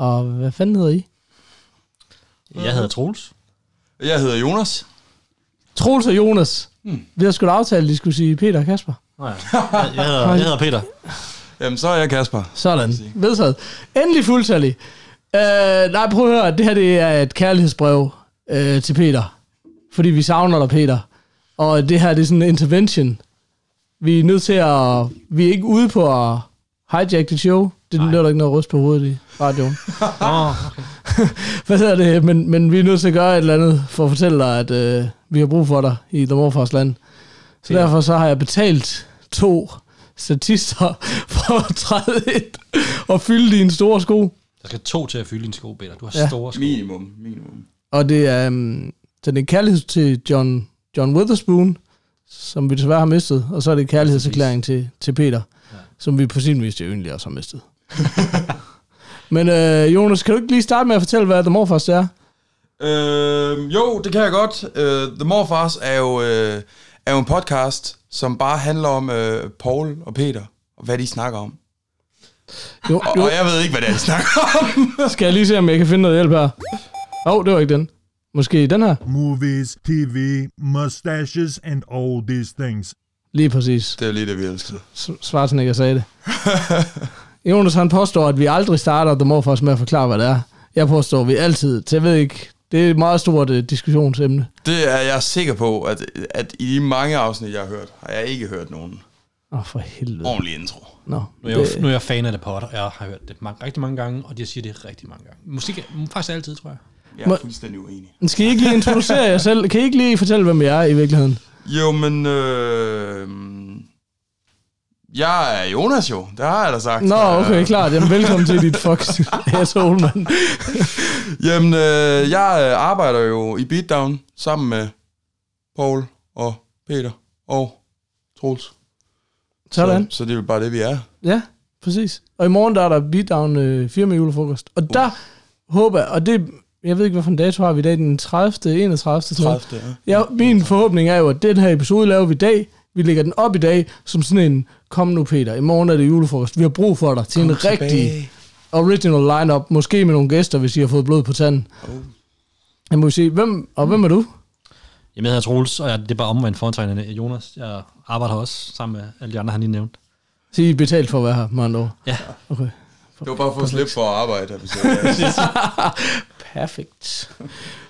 og hvad fanden hedder I? Jeg hedder Troels. Jeg hedder Jonas. Troels og Jonas. Hmm. Vi har sgu da aftalt, at de skulle sige Peter og Kasper. Nå ja. Jeg, jeg, hedder, jeg hedder Peter. Jamen, så er jeg Kasper. Sådan, vedtaget. Endelig fuldtallig. Uh, nej, prøv at høre, det her det er et kærlighedsbrev uh, til Peter. Fordi vi savner dig, Peter. Og det her det er sådan en intervention. Vi er nødt til at... Vi er ikke ude på at hijack det show. Det er der ikke noget rust på hovedet i radioen. Åh, okay. Hvad hedder det? Men, men vi er nødt til at gøre et eller andet for at fortælle dig, at øh, vi har brug for dig i The Morfars land. Så derfor så har jeg betalt to statister for at træde ind og fylde dine store sko. Der skal to til at fylde din sko, Peter. Du har Ja. store sko. Minimum, minimum. Og det er, um, så det er en kærlighed til John, John Witherspoon, som vi desværre har mistet. Og så er det en kærlighedserklæring til, til Peter, ja. som vi på sin vis jo egentlig også har mistet. Men øh, Jonas, kan du ikke lige starte med at fortælle, hvad The Morfars er? Øh, jo, det kan jeg godt. Uh, The Morfars er jo, uh, er jo en podcast, som bare handler om uh, Paul og Peter, og hvad de snakker om. Jo, Og, jo. og jeg ved ikke, hvad det er, de snakker om. Skal jeg lige se, om jeg kan finde noget hjælp her? Åh, oh, det var ikke den. Måske den her? movies, TV, mustaches, and all these things. Lige præcis. det er lige det, vi elsker. S- Schwarzenegger sagde det. Jonas han påstår, at vi aldrig starter The Morfars med at forklare, hvad det er. Jeg påstår, at vi altid, så jeg ved ikke, det er et meget stort uh, diskussionsemne. Det er jeg sikker på, at, at i de mange afsnit, jeg har hørt, har jeg ikke hørt nogen Åh, oh, for helvede. ordentlig intro. Nå, Nu er, jeg, jo- nu er jeg fan af The Potter. Jeg har hørt det mange, rigtig mange gange, og de siger det rigtig mange gange. Musik er faktisk altid, tror jeg. Jeg er Må- fuldstændig uenig. Men Skal I ikke lige introducere jer selv? Kan I ikke lige fortælle, hvem jeg er i virkeligheden? Jo, men... Øh, jeg er Jonas jo, det har jeg da sagt. Nå, okay, klart. Jamen, velkommen til dit fucking asshole, mand. Jamen, øh, jeg øh, arbejder jo i Beatdown sammen med Paul og Peter og Troels. Sådan. Så, så det er jo bare det, vi er. Ja, præcis. Og i morgen der er der Beatdown øh, firma julefrokost. Og der håber jeg, og det, jeg ved ikke, hvad for en dato har vi i dag, den 30. 31. sådan noget. 30. Ja. Ja, min forhåbning er jo, at den her episode laver vi i dag. Vi lægger den op i dag som sådan en, kom nu Peter, i morgen er det julefrokost. Vi har brug for dig til en Kom rigtig tilbage. original lineup. Måske med nogle gæster, hvis I har fået blod på tanden. Oh. Jeg må sige, hvem, og hvem er du? Jamen, jeg hedder Troels, og jeg, det er bare omvendt foretegnende af Jonas. Jeg arbejder også sammen med alle de andre, han lige nævnt. Så I er betalt for at være her, med andre ord. Ja. Okay. Det var bare for at slippe for at arbejde. Hvis jeg, Perfekt.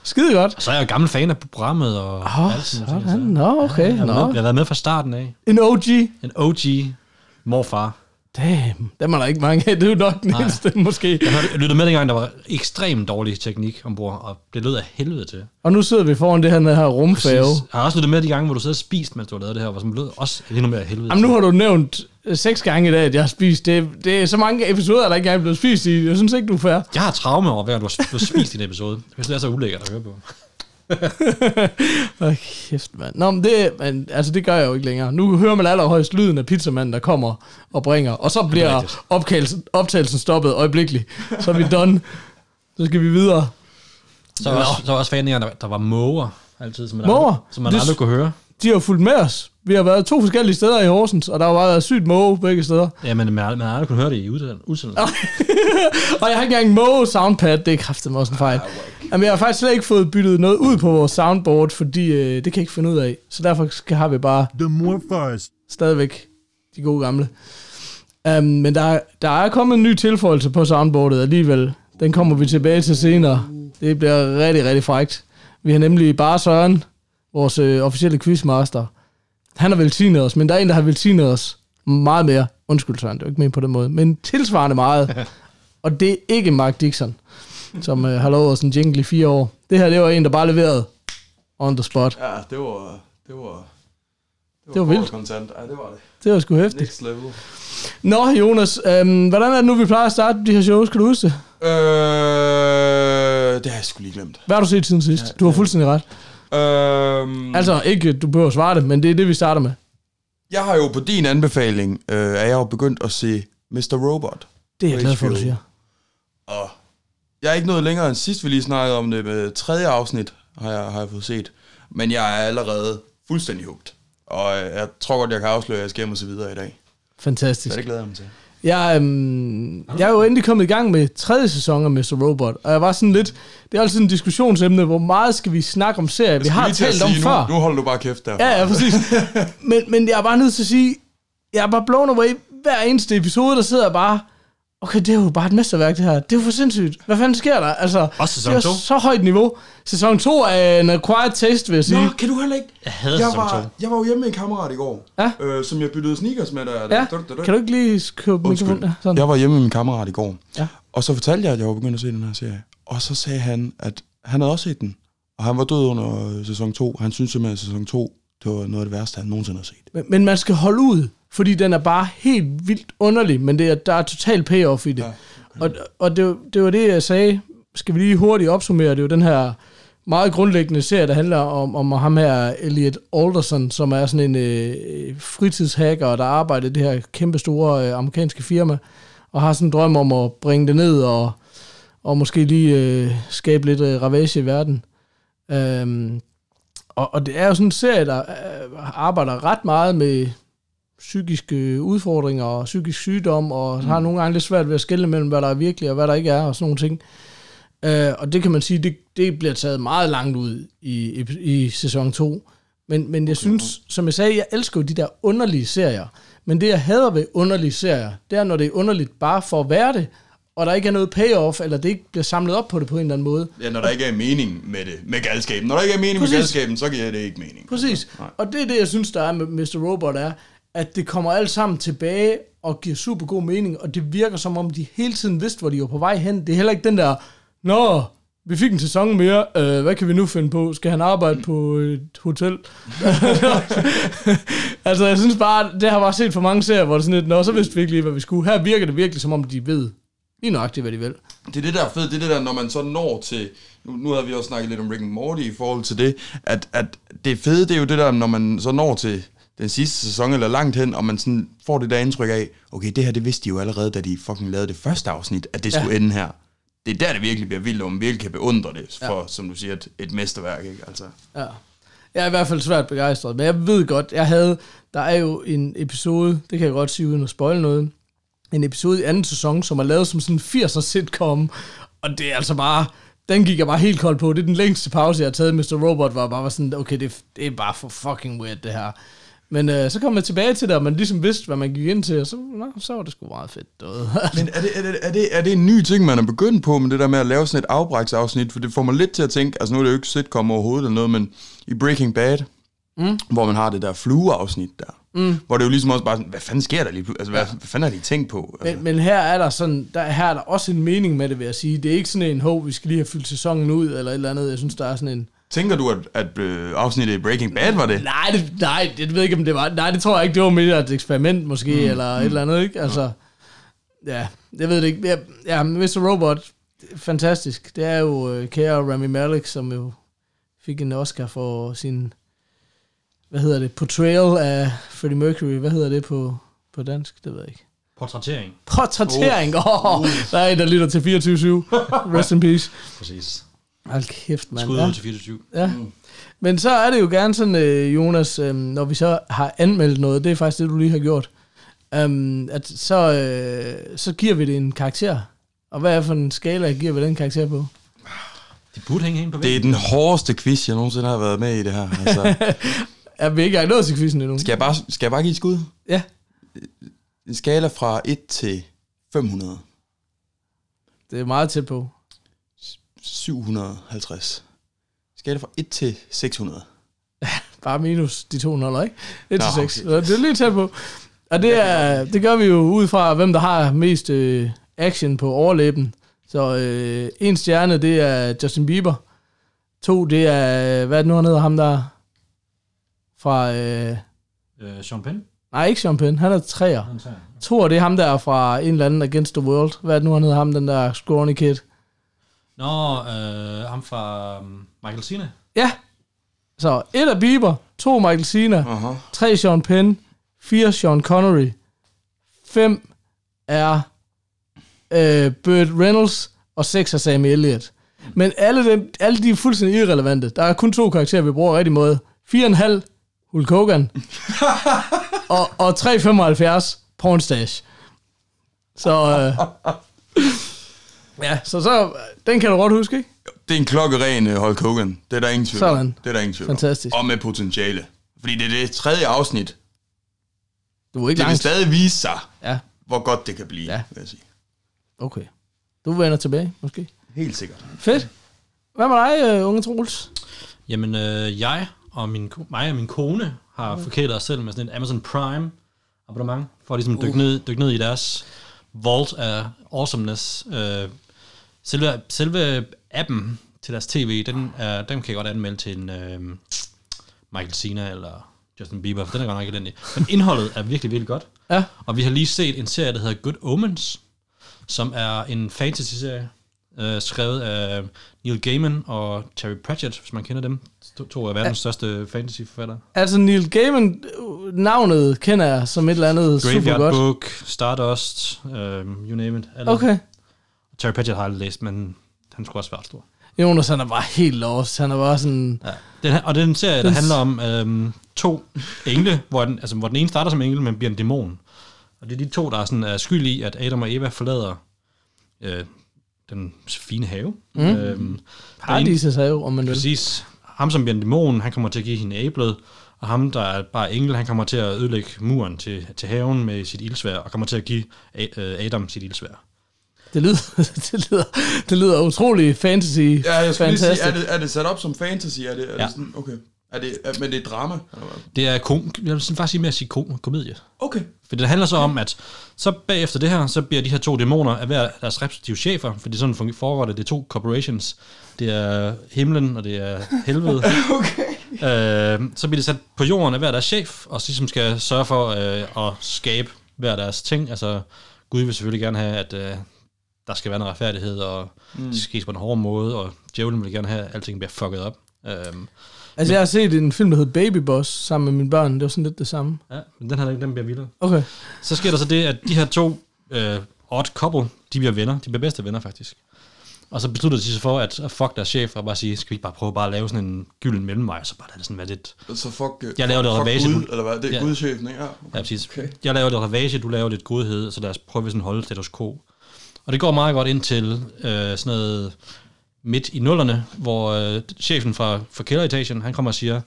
Skide godt. Og så er jeg jo gammel fan af programmet og Åh, alt sådan sådan. Nå, okay. Jeg har, været, Nå. med, jeg har været med fra starten af. En OG. En OG morfar. Damn, dem er der ikke mange af. Det er jo nok den eneste, måske. Jeg, hørte, jeg lyttede med dengang, der var ekstremt dårlig teknik ombord, og det lød af helvede til. Og nu sidder vi foran det her, den her rumfærge. Præcis. Jeg har også lyttet med de gange, hvor du sidder og spist, mens du har lavet det her, hvor som lød også endnu mere af helvede Jamen, nu har du nævnt seks gange i dag, at jeg har spist. Det, det er så mange episoder, der ikke er blevet spist i. Jeg synes ikke, du er fair. Jeg har traume over, hver du har, har spist i en episode. Jeg synes, det er så ulækkert at høre på. Åh, kæft, mand. Nå, men det, men, altså, det gør jeg jo ikke længere. Nu hører man allerhøjst lyden af pizzamanden, der kommer og bringer. Og så bliver opkaldelsen, optagelsen stoppet øjeblikkeligt. Så er vi done. Så skal vi videre. Så var også, så var også fan af, at der, der var måger altid, som man, Måger? aldrig, som man Det- aldrig kunne høre. De har jo fulgt med os. Vi har været to forskellige steder i Horsens, og der har været sygt måge begge steder. Ja, men man, man har aldrig kunne høre det i udsendelsen. Og jeg har ikke engang måge soundpad, det er kraftigt også en fejl. Jamen, jeg har faktisk slet ikke fået byttet noget ud på vores soundboard, fordi øh, det kan jeg ikke finde ud af. Så derfor skal, har vi bare The Morphars. stadigvæk de gode gamle. Um, men der, er- der er kommet en ny tilføjelse på soundboardet alligevel. Den kommer vi tilbage til senere. Det bliver rigtig, rigtig frækt. Vi har nemlig bare Søren, vores øh, officielle quizmaster. Han har velsignet os, men der er en, der har velsignet os meget mere. Undskyld Søren, det er ikke ment på den måde. Men tilsvarende meget. Og det er ikke Mark Dixon, som øh, har lovet os en jingle i fire år. Det her, det var en, der bare leverede on the spot. Ja, det var... Det var... Det var vildt. Content. Ja, det var det. Det var sgu hæftigt. Next level. Nå, Jonas, øhm, hvordan er det nu, vi plejer at starte de her shows? Kan du huske det? det har jeg sgu lige glemt. Hvad har du set siden sidst? Du har fuldstændig ret. Øhm, Altså, ikke du behøver at svare det, men det er det, vi starter med. jeg har jo på din anbefaling, øh, er jeg jo begyndt at se Mr. Robot. Det er jeg glad for, at du siger. Og jeg er ikke nået længere end sidst, vi lige snakkede om det med tredje afsnit, har jeg, har jeg fået set. Men jeg er allerede fuldstændig hugt. Og øh, jeg tror godt, jeg kan afsløre, at jeg skal hjem og se videre i dag. Fantastisk. Så det glæder jeg mig til. Jeg, øhm, jeg er jo endelig kommet i gang med tredje sæson af Mr. Robot, og jeg var sådan lidt, det er altid en diskussionsemne, hvor meget skal vi snakke om serier, vi har talt om sige, før. Nu, nu holder du bare kæft der. Ja, ja, præcis. men, men jeg er bare nødt til at sige, jeg er bare blown away. Hver eneste episode, der sidder jeg bare, okay, det er jo bare et mesterværk, det her. Det er jo for sindssygt. Hvad fanden sker der? Altså, Også sæson det er så højt niveau. Sæson 2 er en acquired taste, vil jeg sige. Nå, kan du heller ikke? Jeg havde Jeg sæson var, 2. jeg var jo hjemme med en kammerat i går, Ja. øh, som jeg byttede sneakers med. Der, Ja, der, kan du ikke lige købe mikrofonen? Ja, sådan. Jeg var hjemme med min kammerat i går, Ja. og så fortalte jeg, at jeg var begyndt at se den her serie. Og så sagde han, at han havde også set den, og han var død under øh, sæson 2. Han synes simpelthen, at sæson 2 det var noget af det værste, han nogensinde har set. Men, men man skal holde ud, fordi den er bare helt vildt underlig, men det er, der er total payoff i det. Ja, okay. Og, og det, var- det var det, jeg sagde. Skal vi lige hurtigt opsummere? Det er jo den her meget grundlæggende serie, der handler om, om ham her, Elliot Alderson, som er sådan en øh, fritidshacker, der arbejder i det her kæmpe store øh, amerikanske firma, og har sådan en drøm om at bringe det ned og, og måske lige øh, skabe lidt øh, ravage i verden. Øhm, og, og det er jo sådan en serie, der øh, arbejder ret meget med psykiske udfordringer og psykisk sygdom, og mm. har nogle gange lidt svært ved at skelne mellem, hvad der er virkelig og hvad der ikke er, og sådan nogle ting. Øh, og det kan man sige, det, det bliver taget meget langt ud i, i, i sæson 2. Men, men jeg synes, som jeg sagde, jeg elsker jo de der underlige serier. Men det, jeg hader ved underlige serier, det er, når det er underligt bare for at være det, og der ikke er noget payoff, eller det ikke bliver samlet op på det på en eller anden måde. Ja, når der ikke er mening med det, med galskaben. Når der ikke er mening Præcis. med galskaben, så giver det ikke mening. Præcis. Og det er det, jeg synes, der er med Mr. Robot, er, at det kommer alt sammen tilbage og giver super god mening, og det virker som om, de hele tiden vidste, hvor de var på vej hen. Det er heller ikke den der, Nå, vi fik en sæson mere, øh, hvad kan vi nu finde på? Skal han arbejde på et hotel? altså, jeg synes bare, det har jeg bare set for mange serier, hvor det sådan lidt, Nå, så vidste vi ikke lige, hvad vi skulle. Her virker det virkelig, som om de ved lige nøjagtigt, hvad de vil. Det er det, der er fedt, det er det der, når man så når til, nu, nu har vi også snakket lidt om Rick and Morty i forhold til det, at, at det fede, det er jo det der, når man så når til den sidste sæson eller langt hen, og man sådan får det der indtryk af, okay, det her, det vidste de jo allerede, da de fucking lavede det første afsnit, at det Ja. skulle ende her. Det er der, det virkelig bliver vildt, og man virkelig kan beundre det, for, ja. som du siger, et, et mesterværk, ikke? Altså. Ja. Jeg er i hvert fald svært begejstret, men jeg ved godt, jeg havde, der er jo en episode, det kan jeg godt sige uden at spoil noget, en episode i anden sæson, som er lavet som sådan en 80'er sitcom, og det er altså bare, den gik jeg bare helt kold på. Det er den længste pause, jeg har taget. Mr. Robot var bare sådan, okay, det, det er bare for fucking weird, det her. Men øh, så kom jeg tilbage til det, og man ligesom vidste, hvad man gik ind til, og så, nå, så var det sgu meget fedt. Men er det, er, det, er, det, er det en ny ting, man er begyndt på med det der med at lave sådan et afbræksafsnit? For det får mig lidt til at tænke, altså nu er det jo ikke sitcom overhovedet eller noget, men i Breaking Bad, mm. hvor man har det der flueafsnit der, mm. hvor det jo ligesom også bare sådan, hvad fanden sker der lige? Altså, hvad, hvad fanden har de tænkt på? Altså, Men, men her er der sådan, der, her er der også en mening med det, vil jeg sige. Det er ikke sådan en, hov, vi skal lige have fyldt sæsonen ud, eller et eller andet. Jeg synes, der er sådan en... Tænker du, at, at øh, afsnittet i Breaking Bad var det? Nej, det, nej, det ved jeg ikke, om det var... Nej, det tror jeg ikke, det var mere et eksperiment måske, mm. eller et eller andet, ikke? Altså, ja, jeg ved det ikke. Ja, ja Mr. Robot, fantastisk. Det er jo uh, kære Rami Malek, som jo fik en Oscar for sin, hvad hedder det, portrayal af Freddie Mercury. Hvad hedder det på, på dansk? Det ved jeg ikke. Portrættering. Portrættering! Åh, oh, der er en, der lytter til 24-7. Rest in peace. Præcis. Hold kæft, mand. Skud Ja. til 24. Ja. Men så er det jo gerne sådan, øh, Jonas, øh, når vi så har anmeldt noget, det er faktisk det, du lige har gjort, um, at så, øh, så giver vi det en karakter. Og hvad er for en skala, giver vi den karakter på? De burde hænge hen på Det er væggen. den hårdeste quiz, jeg nogensinde har været med i det her. Altså, Er vi ikke engang nået til quizzen endnu? skal, jeg bare, skal jeg bare give et skud? Ja. En skala fra 1 til 500. Det er meget tæt på. 750. Skala fra 1 til 600. Bare minus de to nuller, ikke? 1 til Nå, 6. Det er lige tæt på. Og det, er, det gør vi jo ud fra, hvem der har mest øh, action på overlæben. Så øh, en stjerne, det er Justin Bieber. To, det er, hvad er det nu, han hedder ham der? Fra, øh, Øh, Sean Penn. nej, ikke Sean Penn, han er træer. Han tager. To, det er ham der fra en eller anden Against the World. Hvad er det nu, han hedder ham, den der scrawny kid? Nå, øh, ham fra um, Michael Cena. Ja. Så et er Bieber, to Michael Cena, Aha. tre Sean Penn, fire Sean Connery, fem er øh, Burt Reynolds, og seks er Sam Elliott. Men alle, dem, alle de er fuldstændig irrelevante. Der er kun to karakterer, vi bruger rigtig måde. 4,5 Hulk Hogan, og, og 3,75 Pornstash. Så, øh, ja, så, så den kan du godt huske, ikke? Det er en klokkeren uh, Hulk Hogan. Det er der ingen tvivl om. Sådan. Det er der ingen tvivl om. Fantastisk. Og med potentiale. Fordi det er det tredje afsnit. Du er ikke Det vil langt. stadig vise sig, Ja, hvor godt det kan blive, Ja. vil jeg sige. okay. Du vender tilbage, måske. Helt sikkert. Fedt. Hvad med dig, uh, unge Troels? Jamen, øh, jeg og min, mig og min kone har forkælet os selv med sådan et Amazon Prime abonnement, for at ligesom dykke, ned, dykke ned i deres vault af awesomeness. Øh, selve, selve appen til deres tv, den, er, den kan jeg godt anmelde til en øh, Michael Cena eller Justin Bieber, for den er godt nok elendig. Men indholdet er virkelig, virkelig godt. Ja. Og vi har lige set en serie, der hedder Good Omens, som er en fantasy-serie, øh, skrevet af Neil Gaiman og Terry Pratchett, hvis man kender dem. To, to af verdens største fantasy-forfattere. Altså, Neil Gaiman, øh, navnet kender jeg som et eller andet super Graveyard godt. Book, Stardust, øh, you name it. Alle. Okay. Terry Pratchett har jeg læst, men han skulle også være stor. Jonas, han er bare helt lost. Han er bare sådan... Ja. Den, og det er en serie, der Den handler om øhm, to engle, hvor den, altså, hvor den ene starter som engel, men bliver en dæmon. Og det er de to, der er, sådan, er skyld i, at Adam og Eva forlader øh, den fine have. Mm. Øhm, er Paradisets have, om man vil. Præcis. Ham, som bliver en dæmon, han kommer til at give hende æblet, og ham, der er bare engel, han kommer til at ødelægge muren til, til haven med sit ildsvær, og kommer til at give øh, Adam sit ildsvær. Det lyder, det lyder, det lyder utrolig fantasy. Ja, jeg skulle lige sige, Fantastisk. er det, er det sat op som fantasy? Er det, er Ja. det sådan, okay. Er det, er, men det er drama? Eller hvad? Det er kom, jeg vil faktisk sige mere at sige kom, komedie. Okay. For det handler så om, at så bagefter det her, så bliver de her to dæmoner af hver deres respektive chefer, fordi sådan fungerer- foregår det, det er to corporations. Det er himlen, og det er helvede. Okay. øh, så bliver de sat på jorden af hver deres chef, og så ligesom skal sørge for øh, at skabe hver deres ting. Altså, Gud vil selvfølgelig gerne have, at øh, der skal være noget retfærdighed, og mm. det skal ske på en hård måde, og djævlen vil gerne have, at alting bliver fucket op. Øhm, Altså, jeg har set en film, der hedder Baby Boss, sammen med mine børn. Det var sådan lidt det samme. ja, men den her, den bliver vildere. Okay. Så sker der så det, at de her to øh, odd couple, de bliver venner. De bliver bedste venner, faktisk. Og så beslutter de sig for, at fuck deres chef, og bare sige, skal vi ikke bare prøve bare at lave sådan en gylden mellemvej, og så bare lade det sådan være lidt... Så fuck, øh, Jeg laver det fuck ravage. Gud, eller hvad? Det er Ja. ja. gudchefen, ikke? Ja. Ja, præcis. Okay. Jeg laver lidt ravage, du laver lidt godhed, så lad os prøve sådan at holde status quo. Og det går meget godt ind til øh, sådan noget midt i nullerne, hvor øh, chefen fra, fra kælderetagen, han kommer og siger,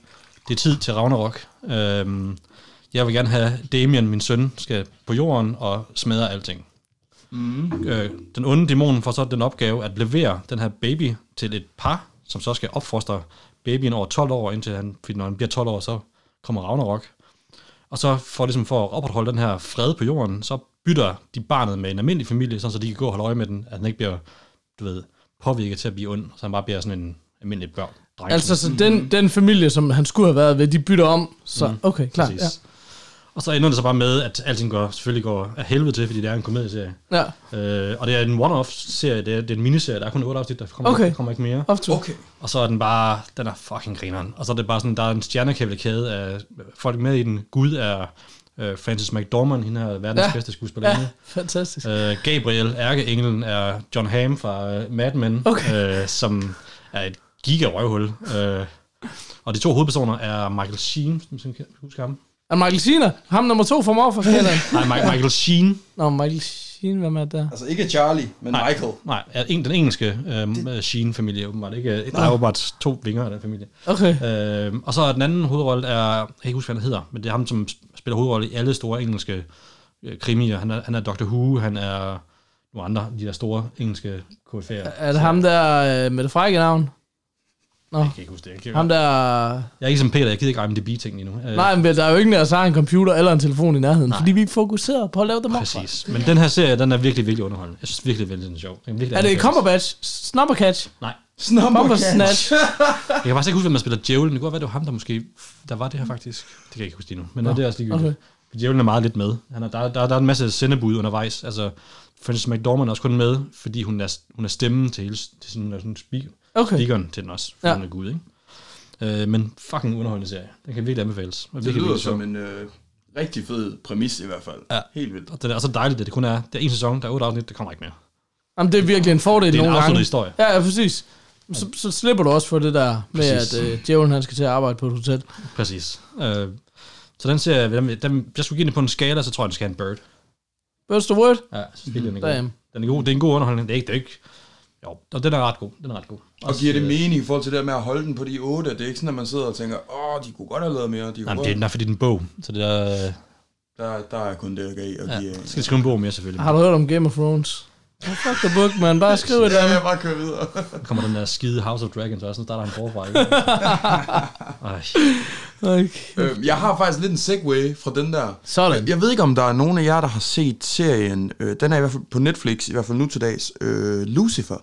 det er tid til Ragnarok. Øhm, jeg vil gerne have Damien, min søn, skal på jorden og smadre alting. Mm. Øh, den onde dæmon får så den opgave at levere den her baby til et par, som så skal opfostre babyen over 12 år, indtil han, fordi når han bliver 12 år, så kommer Ragnarok. Og så for, ligesom for at opretholde den her fred på jorden, så bytter de barnet med en almindelig familie, sådan så de kan gå og holde øje med den, at den ikke bliver, du ved, påvirket til at blive ond, så han bare bliver sådan en almindelig børn. Dreng, Altså, så den, den familie, som han skulle have været ved, de bytter om. Så, Mm. okay, klart. Præcis. Ja. Og så ender det så bare med, at alting går, selvfølgelig går af helvede til, fordi det er en komedieserie. ja. Øh, og det er en one-off-serie, det er, det er en miniserie, der er kun otte afsnit, der kommer, Okay. der kommer ikke mere. Okay. Og så er den bare, den er fucking grineren. Og så er det bare sådan, der er en stjernekavalkade af folk med i den. Gud er øh, Francis McDormand, hende her verdens Ja. bedste skuespillerinde. Ja, fantastisk. Øh, Gabriel, ærkeenglen, er John Hamm fra uh, Mad Men, Okay. øh, som er et giga-røvhul. Øh, og de to hovedpersoner er Michael Sheen, hvis man kan huske ham. Er Michael Cena? Ham nummer to for morforskælderen. Nej, Michael Sheen. Nå, Michael Sheen, hvem er der? Altså ikke Charlie, men Nej. Michael. Nej, en, den engelske øh, Sheen-familie åbenbart. Ikke? Der er åbenbart to vinger af den familie. Okay. Øh, og så er den anden hovedrolle, er, jeg kan ikke huske, hvad han hedder, men det er ham, som spiller hovedrolle i alle store engelske øh, krimier. Han er, han er Dr. Who, han er nogle andre, de der store engelske KF'er. Er det ham der øh, med det frække navn? Nå, Jeg kan ikke huske det. Jeg, kan, ham der... jeg er ikke som Peter, jeg gider ikke IMDb-ting lige nu. Øh, Nej, men der er jo ingen af os, der har en computer eller en telefon i nærheden, Nej. fordi vi er fokuseret på at lave dem op. Præcis. Men den her serie, den er virkelig, virkelig underholdende. Jeg synes virkelig, virkelig, den er sjov. Den er, virkelig Er det. Cumberbatch? Snuppercatch? Nej. Snatch? Jeg kan faktisk ikke huske, hvem der spiller Djævlen. Det kunne godt være, det var ham, der måske... Der var det her faktisk. Det kan jeg ikke huske lige nu. Men Nå, det er også ligegyldigt. Okay. Djævlen er meget lidt med. Han er, der, der, der er en masse sendebud undervejs. Altså, Frances McDormand er også kun med, fordi hun er, hun er stemmen til, hele, til sådan, sådan speak, Okay. speakeren til den også, for Ja. hun er gud, ikke? Øh, men fucking underholdende serie. Den kan virkelig anbefales. Det virkelig, lyder som en øh, rigtig fed præmis i hvert fald. Ja. Helt vildt. Og det er så dejligt, at det kun er, det er en sæson, der er otte afsnit, der kommer ikke mere. Jamen, det er virkelig en fordel Det er en nogle afsluttet gange. historie. Ja, ja, præcis. Så, så slipper du også for det der med, Præcis. at øh, djævlen han skal til at arbejde på et hotel. Præcis. Øh, så den ser den, den, jeg skulle give den på en skala, så tror jeg, den skal have en bird. First the word? Ja, jeg synes virkelig, den er god. Damn. Den er god. Det er en god underholdning. Det er ikke, det er ikke jo, og den er ret god. Den er ret god. Og giver det mening i forhold til det der med at holde den på de otte? Det er ikke sådan, at man sidder og tænker, åh, de kunne godt have lavet mere. De kunne Nej, men det er, nej, fordi det er en bog. Så det er, Der, der er kun det, jeg gav at ja, give. jeg skal skrive en bog mere selvfølgelig. Har du hørt om Game of Thrones? Oh, fuck the book, man. Bare skriv et Ja, jeg bare kører videre. Så kommer den der skide House of Dragons også, så starter han forfra. Okay. øhm, jeg har faktisk lidt en segue fra den der. Sådan. Jeg ved ikke, om der er nogen af jer, der har set serien. Øh, den er i hvert fald på Netflix, i hvert fald nu til dags. Øh, Lucifer.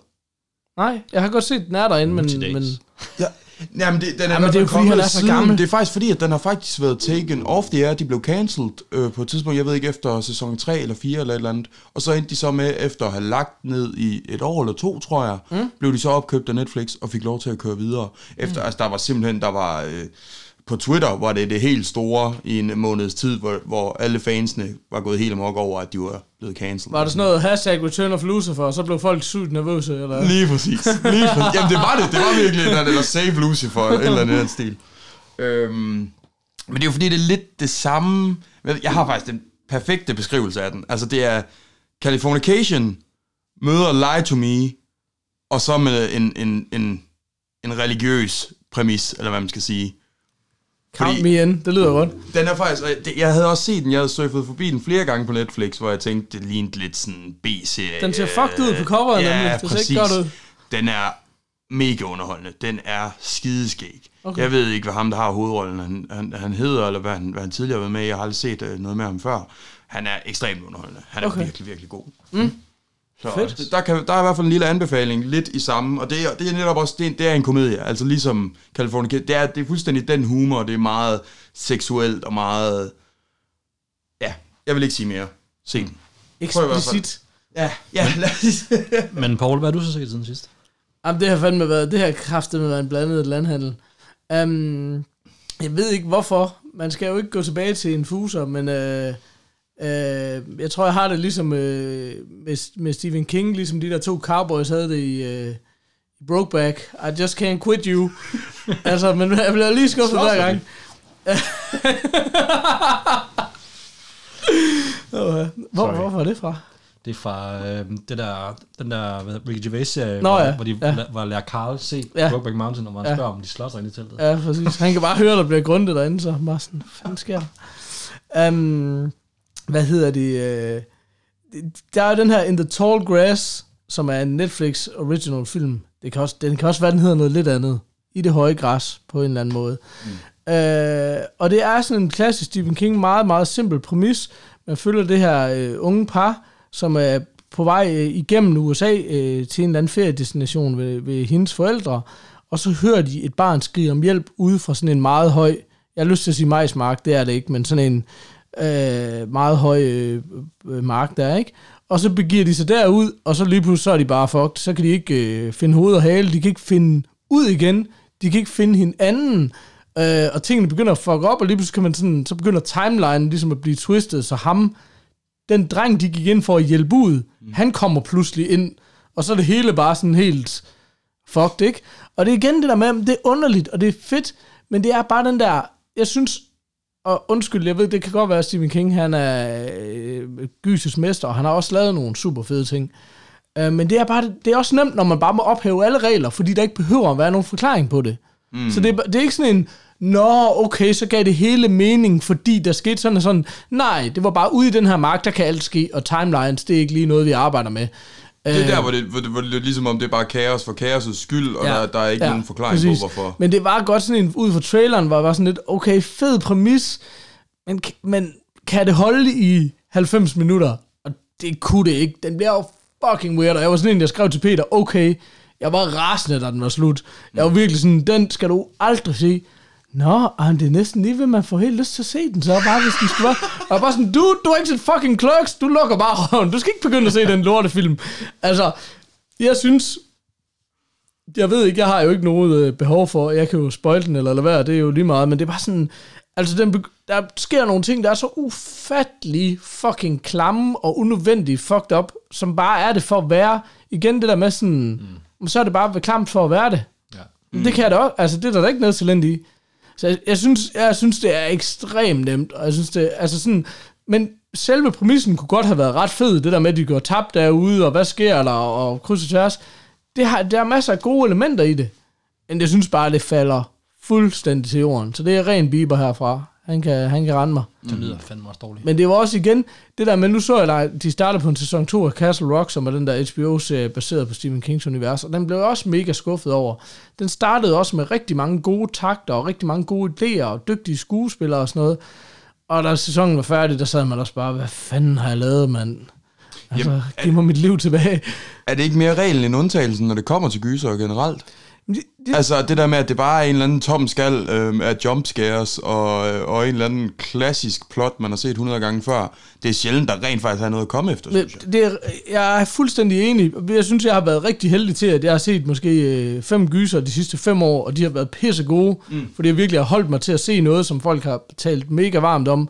Nej, jeg har godt set, den er derinde, men... Men Ja, jamen det, den er, Ja, ja, men det er jo, fordi han er så siden. gammel. Det er faktisk fordi, at den har faktisk været taken off the air. De blev cancelled øh, på et tidspunkt, jeg ved ikke, efter sæson 3 eller 4 eller et eller andet. Og så endte de så med, efter at have lagt ned i et år eller to, tror jeg, mm. blev de så opkøbt af Netflix og fik lov til at køre videre. Efter, mm. altså der var simpelthen, der var... Øh, på Twitter var det det helt store i en måneds tid, hvor, hvor alle fansene var gået helt amok over, at de var blevet cancelled. var det sådan noget hashtag Return of Lucifer, og så blev folk sygt nervøse, eller? Lige præcis. Lige præcis. Jamen, det var det. Det var virkelig den, eller Save Lucifer, eller et eller stil. Øhm, men det er jo fordi, det er lidt det samme. Jeg har faktisk den perfekte beskrivelse af den. Altså, det er Californication møder Lie to Me, og så med en, en, en, en religiøs præmis, eller hvad man skal sige. Count Fordi- me in, det lyder godt. Den er faktisk, jeg havde også set den, jeg havde surfet forbi den flere gange på Netflix, hvor jeg tænkte, det lignede lidt sådan B-serie. Den ser fucked ud på coveret, ja, nemlig. Det ser ikke præcis. godt ud. Den er mega underholdende. Den er skideskæg. Okay. Jeg ved ikke, hvad ham, der har hovedrollen, han, han, han hedder, eller hvad han, hvad han tidligere har været med. Jeg har aldrig set øh, noget med ham før. Han er ekstremt underholdende. Han er okay. virkelig, virkelig god. Mm. Så Fedt. der, kan, der er i hvert fald en lille anbefaling, lidt i samme, og det er, det er netop også, det er, det er en komedie, altså ligesom California, det er, det er fuldstændig den humor, det er meget seksuelt og meget, ja, jeg vil ikke sige mere. Se den. Explicit. Ja, ja, lad os Men Paul, hvad har du så set siden sidst? Jamen, det har fandme været, det har kraftet med været en blandet landhandel. Um, jeg ved ikke hvorfor. Man skal jo ikke gå tilbage til en fuser, men uh, uh, jeg tror, jeg har det ligesom uh, med, med Stephen King, ligesom de der to cowboys havde det i, i Brokeback. I just can't quit you. altså, men jeg bliver lige skuffet hver gang. Hvor, Sorry. hvorfor er det fra? Det er fra øh, det der, den der hvad, Ricky Gervais-serie, Nå hvor, ja, hvor de ja. var lærer Carl se Ja. Brokeback Mountain, og man Ja. spørger, om de slås ind i teltet. Ja, præcis. Han kan bare høre, der bliver grundet derinde, så hvad fanden sker? Um, hvad hedder det? øh, Der er den her In the Tall Grass, som er en Netflix original film. Det kan også, den kan også være, den hedder noget lidt andet. I det høje græs, på en eller anden måde. Mm. Uh, og det er sådan en klassisk Stephen King, meget, meget simpel præmis. Man følger det her uh, unge par, som er på vej uh, igennem USA uh, til en eller anden feriedestination ved, ved hendes forældre, og så hører de et barn skrige om hjælp ude fra sådan en meget høj, jeg har lyst til at sige majsmark, det er det ikke, men sådan en øh, meget høj øh, øh, mark der, ikke? Og så begiver de sig derud, og så lige pludselig så er de bare fucked. Så kan de ikke øh, finde hoved og hale, de kan ikke finde ud igen, de kan ikke finde hinanden, øh, og tingene begynder at fuck op, og lige pludselig kan man sådan, så begynder timelinen ligesom at blive twistet, så ham, den dreng, de gik ind for at hjælpe ud, mm. han kommer pludselig ind, og så er det hele bare sådan helt fucked, ikke? Og det er igen det der med, det er underligt, og det er fedt, men det er bare den der, jeg synes, og undskyld, jeg ved, det kan godt være, at Stephen King, han er øh, gyses mester, og han har også lavet nogle super fede ting. Øh, men det er, bare, det er også nemt, når man bare må ophæve alle regler, fordi der ikke behøver at være nogen forklaring på det. Mm. Så det er, det er ikke sådan en, Nå, okay, så gav det hele mening, fordi der skete sådan og sådan. Nej, det var bare ude i den her mark, der kan alt ske, og timelines, det er ikke lige noget, vi arbejder med. Det er der, hvor det, hvor, det, hvor det ligesom om, det er bare kaos for kaos' skyld, og Ja, der, der er ikke ja, nogen forklaring præcis. på, hvorfor. Men det var godt sådan en, ud fra traileren, var bare sådan lidt, okay, fed præmis, men, men kan det holde i 90 minutter? Og det kunne det ikke. Den bliver jo fucking weird, og jeg var sådan en, der skrev til Peter, okay, jeg var rasende, da den var slut. Jeg var virkelig sådan, den skal du aldrig se Nå, ej, det er næsten lige ved, man får helt lyst til at se den, så bare hvis den skal være. Og bare sådan, du, du har ikke set fucking Clerks, du lukker bare røven, du skal ikke begynde at se den lortefilm. Altså, jeg synes, jeg ved ikke, jeg har jo ikke noget øh, behov for, jeg kan jo spoil den eller lade være, det er jo lige meget, men det er bare sådan, altså den, der sker nogle ting, der er så ufattelig fucking klamme og unødvendigt fucked up, som bare er det for at være, igen det der med sådan, mm. så er det bare klamt for at være det. Ja. Det kan jeg da også, altså det er der da ikke noget talent i. Så jeg, jeg, synes, jeg synes, det er ekstremt nemt, og jeg synes det, altså sådan, men selve præmissen kunne godt have været ret fed, det der med, at de går tabt derude, og hvad sker der, og kryds og tværs. Det har, der er masser af gode elementer i det, men jeg synes bare, det falder fuldstændig til jorden. Så det er ren biber herfra. Han kan, han kan rende mig. Det lyder fandme også dårligt. Men det var også igen, det der med, nu så jeg, der, de startede på en sæson 2 af Castle Rock, som er den der HBO-serie baseret på Stephen Kings univers, og den blev også mega skuffet over. Den startede også med rigtig mange gode takter, og rigtig mange gode idéer, og dygtige skuespillere og sådan noget. Og da sæsonen var færdig, der sad man også bare, hvad fanden har jeg lavet, mand? Altså, Jamen, giv mig mit liv tilbage. Er det ikke mere reglen end undtagelsen, når det kommer til gyser generelt? Det- det- Altså det der med, at det bare er en eller anden tom skal øh, af jumpscares og, og en eller anden klassisk plot, man har set 100 gange før. Det er sjældent, der rent faktisk har noget at komme efter, Men synes jeg. det er, jeg er fuldstændig enig. Jeg synes, jeg har været rigtig heldig til, at jeg har set måske øh, fem gyser de sidste fem år, og de har været pisse gode, mm. fordi jeg virkelig har holdt mig til at se noget, som folk har talt mega varmt om.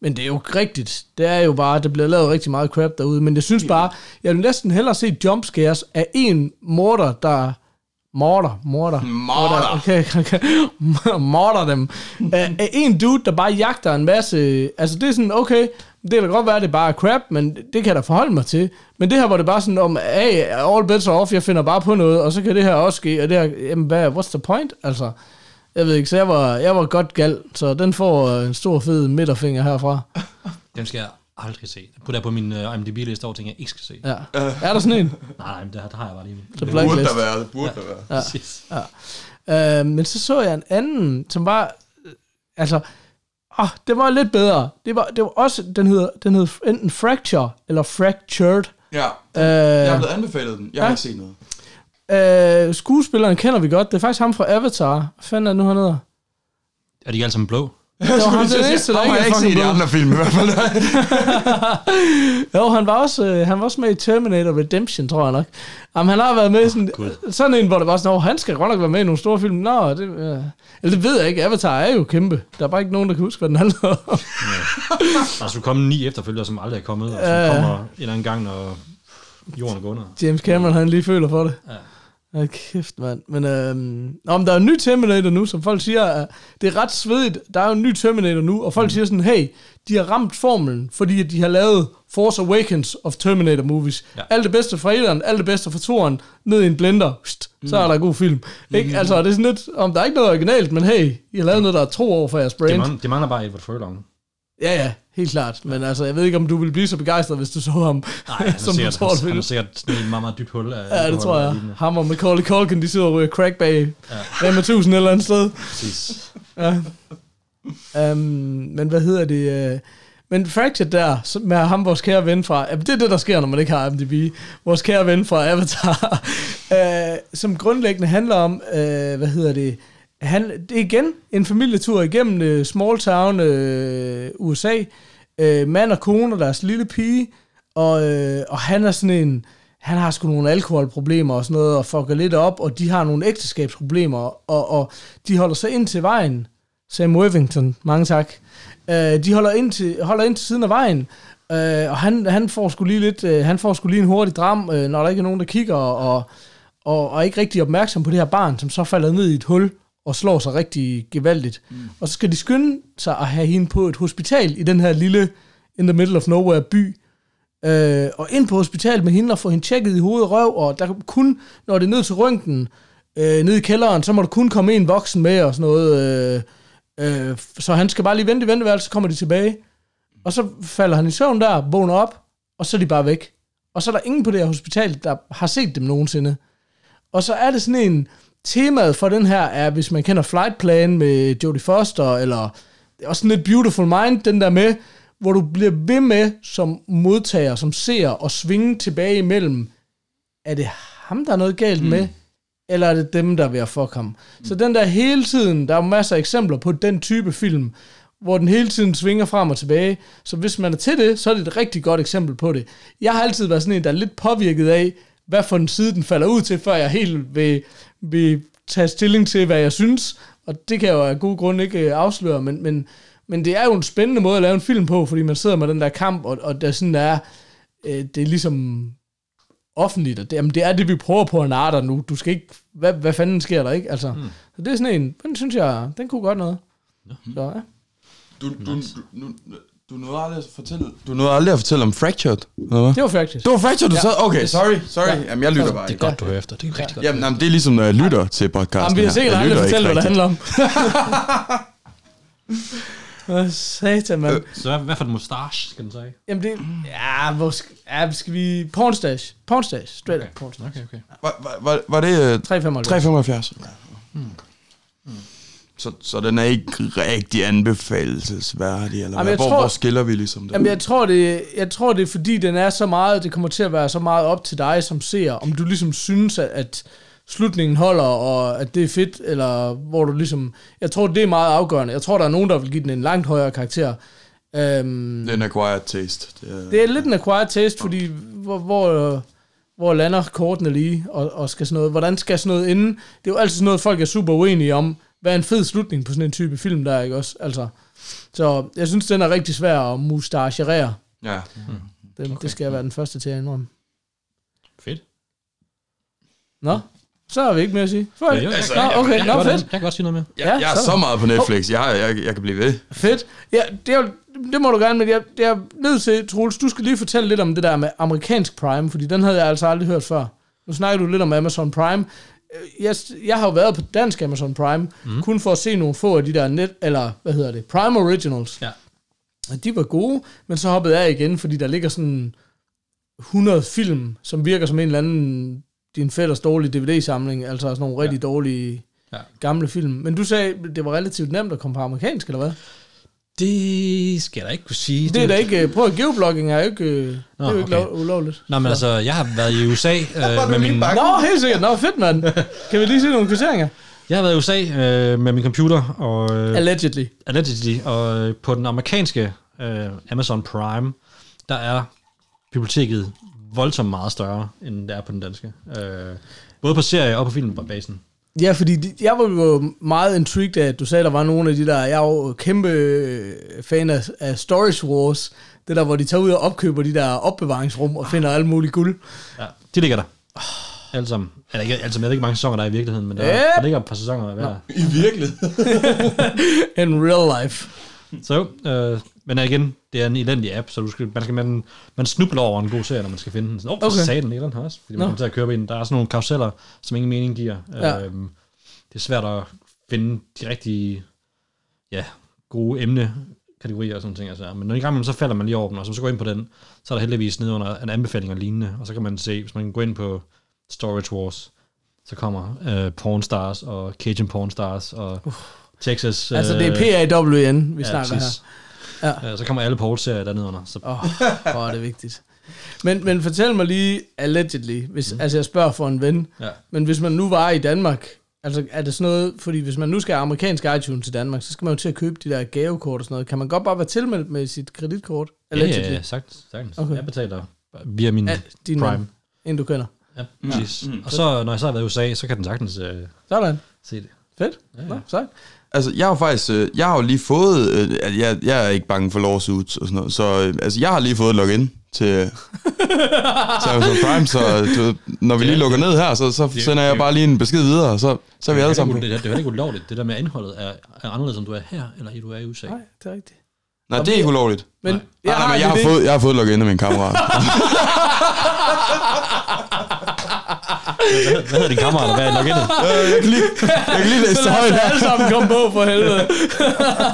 Men det er jo rigtigt. Det er jo bare, det bliver lavet rigtig meget crap derude. Men jeg synes bare, jeg vil næsten hellere se jumpscares af en morder, der Morder, morder. Morder. Okay, okay. Morder dem. Af af en dude, der bare jagter en masse... Altså, det er sådan, okay, det kan da godt være, at det bare er crap, men det kan jeg da forholde mig til. Men det her var det bare sådan om, hey, all bets are off, jeg finder bare på noget, og så kan det her også ske, og det her, jamen, hvad, what's the point? Altså, jeg ved ikke, så jeg var, jeg var godt gal, så den får øh, en stor fed midterfinger herfra. Den skal jeg aldrig se. Den putter jeg på min uh, IMDb-liste over ting, jeg ikke skal se. Ja. Er der sådan en? Nej, men det, har- det har jeg bare lige. Det burde der være, det burde der være. Ja. Præcis. Øh, men så så jeg en anden, som var, øh, altså, åh, det var lidt bedre. Det var, det var også, den hed, den hed enten Fracture eller Fractured. Ja, Øh, jeg har blevet anbefalet den. Jeg har ja. ikke set noget. øh, skuespilleren kender vi godt. Det er faktisk ham fra Avatar. Hvad fanden er det nu, han hedder? Er de ikke alle sammen blå? Det var ham, den eneste, der Ham har ikke ikke set i andre film i hvert fald. Jo, han var, også, øh, han var også med i Terminator Redemption, tror jeg nok. Jamen, han har været med i sådan, sådan en, hvor det var sådan, han skal godt nok være med i nogle store film. Nå, det, øh, eller det ved jeg ikke. Avatar er jo kæmpe. Der er bare ikke nogen, der kan huske, hvad den handler om. Der skulle komme ni efterfølgere, som aldrig er kommet, og som ja. kommer en eller anden gang, når jorden går under. James Cameron, han lige føler for det. Ja. Ja, kæft, mand. Men, øhm, men der er en ny Terminator nu, som folk siger, at det er ret svedigt. Der er jo en ny Terminator nu, og folk mm. siger sådan, hey, de har ramt formelen, fordi de har lavet Force Awakens of Terminator movies. Ja. Alt det bedste fra etteren, alt det bedste fra toeren, ned i en blender, Pst, så er der en god film. Mm. Ikke? Altså, det er sådan lidt, om der er ikke noget originalt, men hey, I har lavet noget, der er to år for jeres Det, brand. mangler, det mangler bare Edward Furlong. Ja, ja, helt klart. Men altså, jeg ved ikke, om du ville blive så begejstret, hvis du så ham, Nej, er, som sikkert, tror, han, han er sikkert i et meget, meget dybt hul. Af Ja, det tror jeg. lignende. Ham og Macaulay Culkin, de sidder og ryger crack bag ja. Rema 1000 et eller andet sted. Præcis. Ja. Um, men hvad hedder det? Uh, men Fracture der, med ham, vores kære ven fra... Ja, det er det, der sker, når man ikke har IMDb. Vores kære ven fra Avatar. uh, som grundlæggende handler om, uh, hvad hedder det? Han, det er igen en familietur igennem uh, small town øh, uh, USA. Uh, øh, mand og kone og deres lille pige. Og, uh, og han er sådan en... Han har sgu nogle alkoholproblemer og sådan noget, og fucker lidt op, og de har nogle ægteskabsproblemer, og, og de holder sig ind til vejen, Sam Worthington, mange tak. Uh, de holder ind, til, holder ind til siden af vejen, uh, og han, han får sgu lige lidt, uh, han får sgu lige en hurtig dram, uh, når der ikke er nogen, der kigger, og, og, og er ikke rigtig opmærksom på det her barn, som så falder ned i et hul, og slår sig rigtig gevaldigt. Mm. Og så skal de skynde sig at have hende på et hospital i den her lille, in the middle of nowhere by, øh, og ind på hospitalet med hende og få hende tjekket i hoved og røv, og der kun, når det er ned til røntgen, øh, ned i kælderen, så må der kun komme en voksen med og sådan noget. Øh, øh, så han skal bare lige vente i venteværelset, så kommer de tilbage. Og så falder han i søvn der, vågner op, og så er de bare væk. Og så er der ingen på det her hospital, der har set dem nogensinde. Og så er det sådan en, temaet for den her er, hvis man kender Flight Plan med Jodie Foster, eller er også sådan lidt Beautiful Mind, den der med, hvor du bliver ved med som modtager, som ser og svinge tilbage imellem, er det ham, der er noget galt mm. med, eller er det dem, der er ved at fuck ham? Så den der hele tiden, der er masser af eksempler på den type film, hvor den hele tiden svinger frem og tilbage. Så hvis man er til det, så er det et rigtig godt eksempel på det. Jeg har altid været sådan en, der er lidt påvirket af, hvad for en side den falder ud til, før jeg helt vil, vil tage stilling til, hvad jeg synes. Og det kan jeg jo af god grund ikke øh, afsløre, men, men, men det er jo en spændende måde at lave en film på, fordi man sidder med den der kamp, og, og der sådan er, øh, det er ligesom offentligt, og det, jamen, det er det, vi prøver på narre dig nu. Du skal ikke, hvad, hvad fanden sker der, ikke? Altså, mm. Så det er sådan en, den synes jeg, den kunne godt noget. Så, ja. Du, du, du, du, du nåede aldrig at fortælle, du nåede aldrig at fortælle om Fractured, eller hvad? Det var faktisk. Det var Fractured, du Ja. sad? Okay, sorry, sorry. Ja. Jamen, jeg lytter bare Det er godt, du hører efter. Det er rigtig godt. Jamen, jamen, det er ligesom, når jeg lytter til podcasten. Jamen, vi har sikkert Jeg aldrig ikke hvad det handler om. Hvad satan, mand. Øh. Så hvad, hvad for en mustache skal den sige? Jamen det, ja, hvor skal, ja, skal vi... Pornstash. Pornstash. Straight up pornstash. Okay, okay. Var, var, var, var det øh, 375. 375? Så, så den er ikke rigtig anbefalesværdig, eller Jamen, Hvor, tror- hvor skiller vi ligesom det? Jamen, jeg tror, det, jeg tror, det er fordi, den er så meget, det kommer til at være så meget op til dig som ser, om du ligesom synes, at, at slutningen holder, og at det er fedt, eller hvor du ligesom... Jeg tror, det er meget afgørende. Jeg tror, der er nogen, der vil give den en langt højere karakter. Øhm, Det er en acquired taste. Det er, det er lidt en acquired taste, fordi hvor, hvor, hvor lander kortene lige, og, og skal sådan noget, hvordan skal sådan noget ende? Det er jo altid sådan noget, folk er super uenige om. Er en fed slutning på sådan en type film der, ikke også? Altså, så jeg synes, den er rigtig svær at mustacherere. ja. Det, okay. det skal jeg være den første til at indrømme. Fedt. Nå, så har vi ikke mere at sige. For, Ja, jo, Altså, Nå, jeg- okay, Jeg, nå, kan godt, fedt. jeg kan godt sige noget mere. Jeg, jeg er så- så meget på Netflix. Jeg, jeg, jeg kan blive ved. Fedt. Ja, det, er, det må du gerne, men jeg, jeg er nødt til, Troels, du skal lige fortælle lidt om det der med amerikansk Prime, fordi den havde jeg altså aldrig hørt før. Nu snakker du lidt om Amazon Prime. Øh, Jeg, jeg har jo været på dansk Amazon Prime, mm. kun for at se nogle få af de der net, eller hvad hedder det, Prime Originals. Ja. Og de var gode, men så hoppede jeg igen, fordi der ligger sådan 100 film, som virker som en eller anden din fætters dårlige DVD-samling, altså sådan nogle rigtig dårlige Ja. gamle film. Men du sagde, det var relativt nemt at komme på amerikansk, eller hvad? Det skal jeg da ikke kunne sige. Det er da ikke... Prøv at geoblogging er jo ikke... øh, det er jo ikke okay. okay. ulovligt. Nå, men altså, jeg har været i USA øh, med min... Nå, helt sikkert. Nå, fedt, mand. Kan vi lige se nogle kvitteringer? Jeg har været i USA øh, med min computer, og... Øh, Allegedly. allegedly, og øh, på den amerikanske øh, Amazon Prime, der er biblioteket voldsomt meget større, end det er på den danske. Øh, både på serie og på filmbasen. Ja, fordi de, jeg var jo meget intrigued af, at du sagde, at der var nogle af de der... Jeg er jo kæmpe øh, fan af, af Storage Wars. Det der, hvor de tager ud og opkøber de der opbevaringsrum og finder alt muligt guld. Ja, de ligger der. Alle sammen. Eller ikke, altså, jeg ved ikke, hvor mange sæsoner der er i virkeligheden, men der, Yep. der ligger et par sæsoner hver. I virkeligheden. In real life. Så jo, øh, men igen, det er en elendig app, så du skal, man, skal, man, man snubler over en god serie, når man skal finde den. Åh, oh, Okay. den ligger den her også. Fordi man Nå. kommer til at køre på en. Der er sådan nogle karuseller, som ingen mening giver. Ja. Øhm, det er svært at finde de rigtige, ja, gode emnekategorier og sådan ting. Altså. Men når i gang med, så falder man lige over dem, og så, så går ind på den, så er der heldigvis nede under en anbefaling og lignende, og så kan man se, hvis man går ind på Storage Wars, så kommer øh, Porn Stars og Cajun Porn Stars og Texas... Altså, det øh, er PAWN, vi snakker her. Ja. Ja. Så kommer alle Paul-serier dernede under. Så, Åh, oh, er det vigtigt. Men, men fortæl mig lige, allegedly, hvis, mm. altså jeg spørger for en ven, ja. men hvis man nu var i Danmark, altså er det sådan noget, fordi hvis man nu skal have amerikansk iTunes til Danmark, så skal man jo til at købe de der gavekort og sådan noget. Kan man godt bare være tilmeldt med sit kreditkort? Ja, Allegedly. ja, ja, sagtens. sagtens. Okay. Okay. Jeg betaler via min Ja, ja, din Prime. en du kender. Ja, præcis. Mm. Og så, når jeg så har været i USA, så kan den sagtens øh, Sådan. se det. Fedt. Ja, ja. Nå, sejt. Altså, jeg har faktisk, øh, jeg har jo lige fået, øh, at jeg, jeg er ikke bange for lawsuits og sådan noget, så øh, altså, jeg har lige fået login til, til Amazon Prime, så du, når vi lige lukker ned her, så, så sender jeg bare lige en besked videre, og så, så er vi alle det, sammen er, det, er, det er jo ikke ulovligt. Det der med indholdet er, er anderledes, om du er her, eller i du er i USA. Nej, det er rigtigt. Nej, det er ikke ulovligt. Men Nej, nej, men jeg har, fået, jeg har fået login af min kammerat. Hvad, hvad hedder din kammerat, hvad er loginet? Øh, jeg kan lige, jeg kan lige læse lad højt alle sammen komme på for helvede.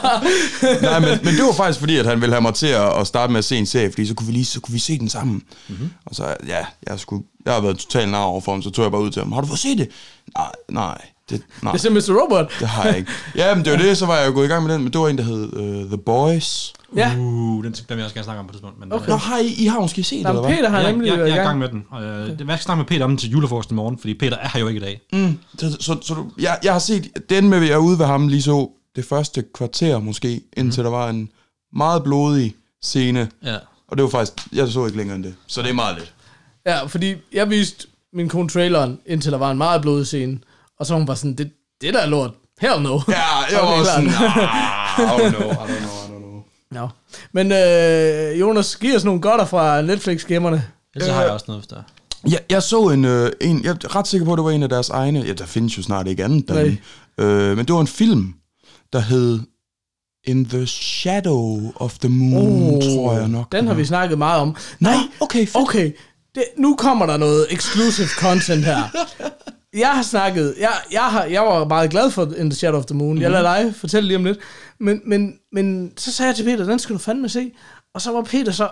Nej, men, men det var faktisk fordi, at han ville have mig til at, at starte med at se en serie, fordi så kunne vi lige så kunne vi se den sammen. Mm-hmm. Og så, ja, jeg, skulle, jeg har været totalt nar over for ham, så tog jeg bare ud til ham. Har du fået set det? Nej, nej. Det, nej, Det er simpelthen Mr. Robot. det har jeg ikke. Ja, men det var det, så var jeg jo gået i gang med den, men det var en, der hed uh, The Boys. Ja. Uh, den dem jeg også gerne snakke om på et tidspunkt. Men, Okay. Nå, har I, I har måske set det, eller hvad? Peter har jeg, nemlig jeg, været jeg, i er i gang med den. Og, øh, det, jeg skal snakke med Peter om den til julefrokosten i morgen, fordi Peter er her jo ikke i dag. Mm, så, så, så du, jeg, jeg har set den med, at jeg er ude ved ham lige så det første kvarter måske, indtil der var en meget blodig scene. Ja. Og det var faktisk, jeg så ikke længere end det. Så det er meget lidt. Ja, fordi jeg viste min kone traileren, indtil der var en meget blodig scene. Og så var hun bare sådan, det, det der er lort. Hell no. Ja, jeg var sådan, klart. ah, I don't know, I don't know, I don't know. Nå. Men øh, Jonas, giv os nogle godter fra Netflix-gemmerne. Ellers har jeg også noget, hvis der er. Jeg, jeg så en, øh, en, jeg er ret sikker på, at det var en af deres egne, ja, der findes jo snart ikke andet derinde. Øh, men det var en film, der hed In the Shadow of the Moon, oh, tror jeg nok. Den har vi snakket meget om. Nej, okay, fedt. Okay, det, nu kommer der noget exclusive content her. Jeg har snakket, jeg, jeg, har, jeg var meget glad for In the Shadow of the Moon. Mm-hmm. Jeg lader dig fortælle lige om lidt. Men, men, men så sagde jeg til Peter, den skal du fandme se. Og så var Peter så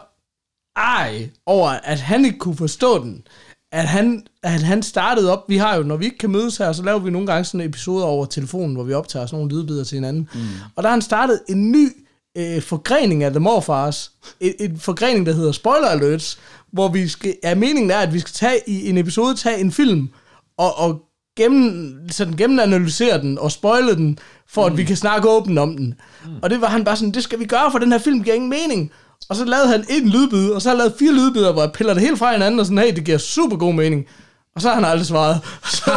ej over, at han ikke kunne forstå den. At han, at han startede op, vi har jo, når vi ikke kan mødes her, så laver vi nogle gange sådan en episode over telefonen, hvor vi optager sådan nogle lydbider til hinanden. Mm. Og der har han startet en ny øh, forgrening af The Morfars. En, en forgrening, der hedder Spoiler Alerts, hvor vi skal, ja, meningen er, at vi skal tage i en episode, tage en film, og, og gennem, sådan gennemanalysere den og spoile den, for at vi kan snakke åbent om den. Mm. Og det var han bare sådan, det skal vi gøre, for den her film giver ingen mening. Og så lavede han en lydbid, og så har han lavet fire lydbider, hvor jeg piller det helt fra hinanden, og sådan, hey, det giver super god mening. Og så har han aldrig svaret. Så,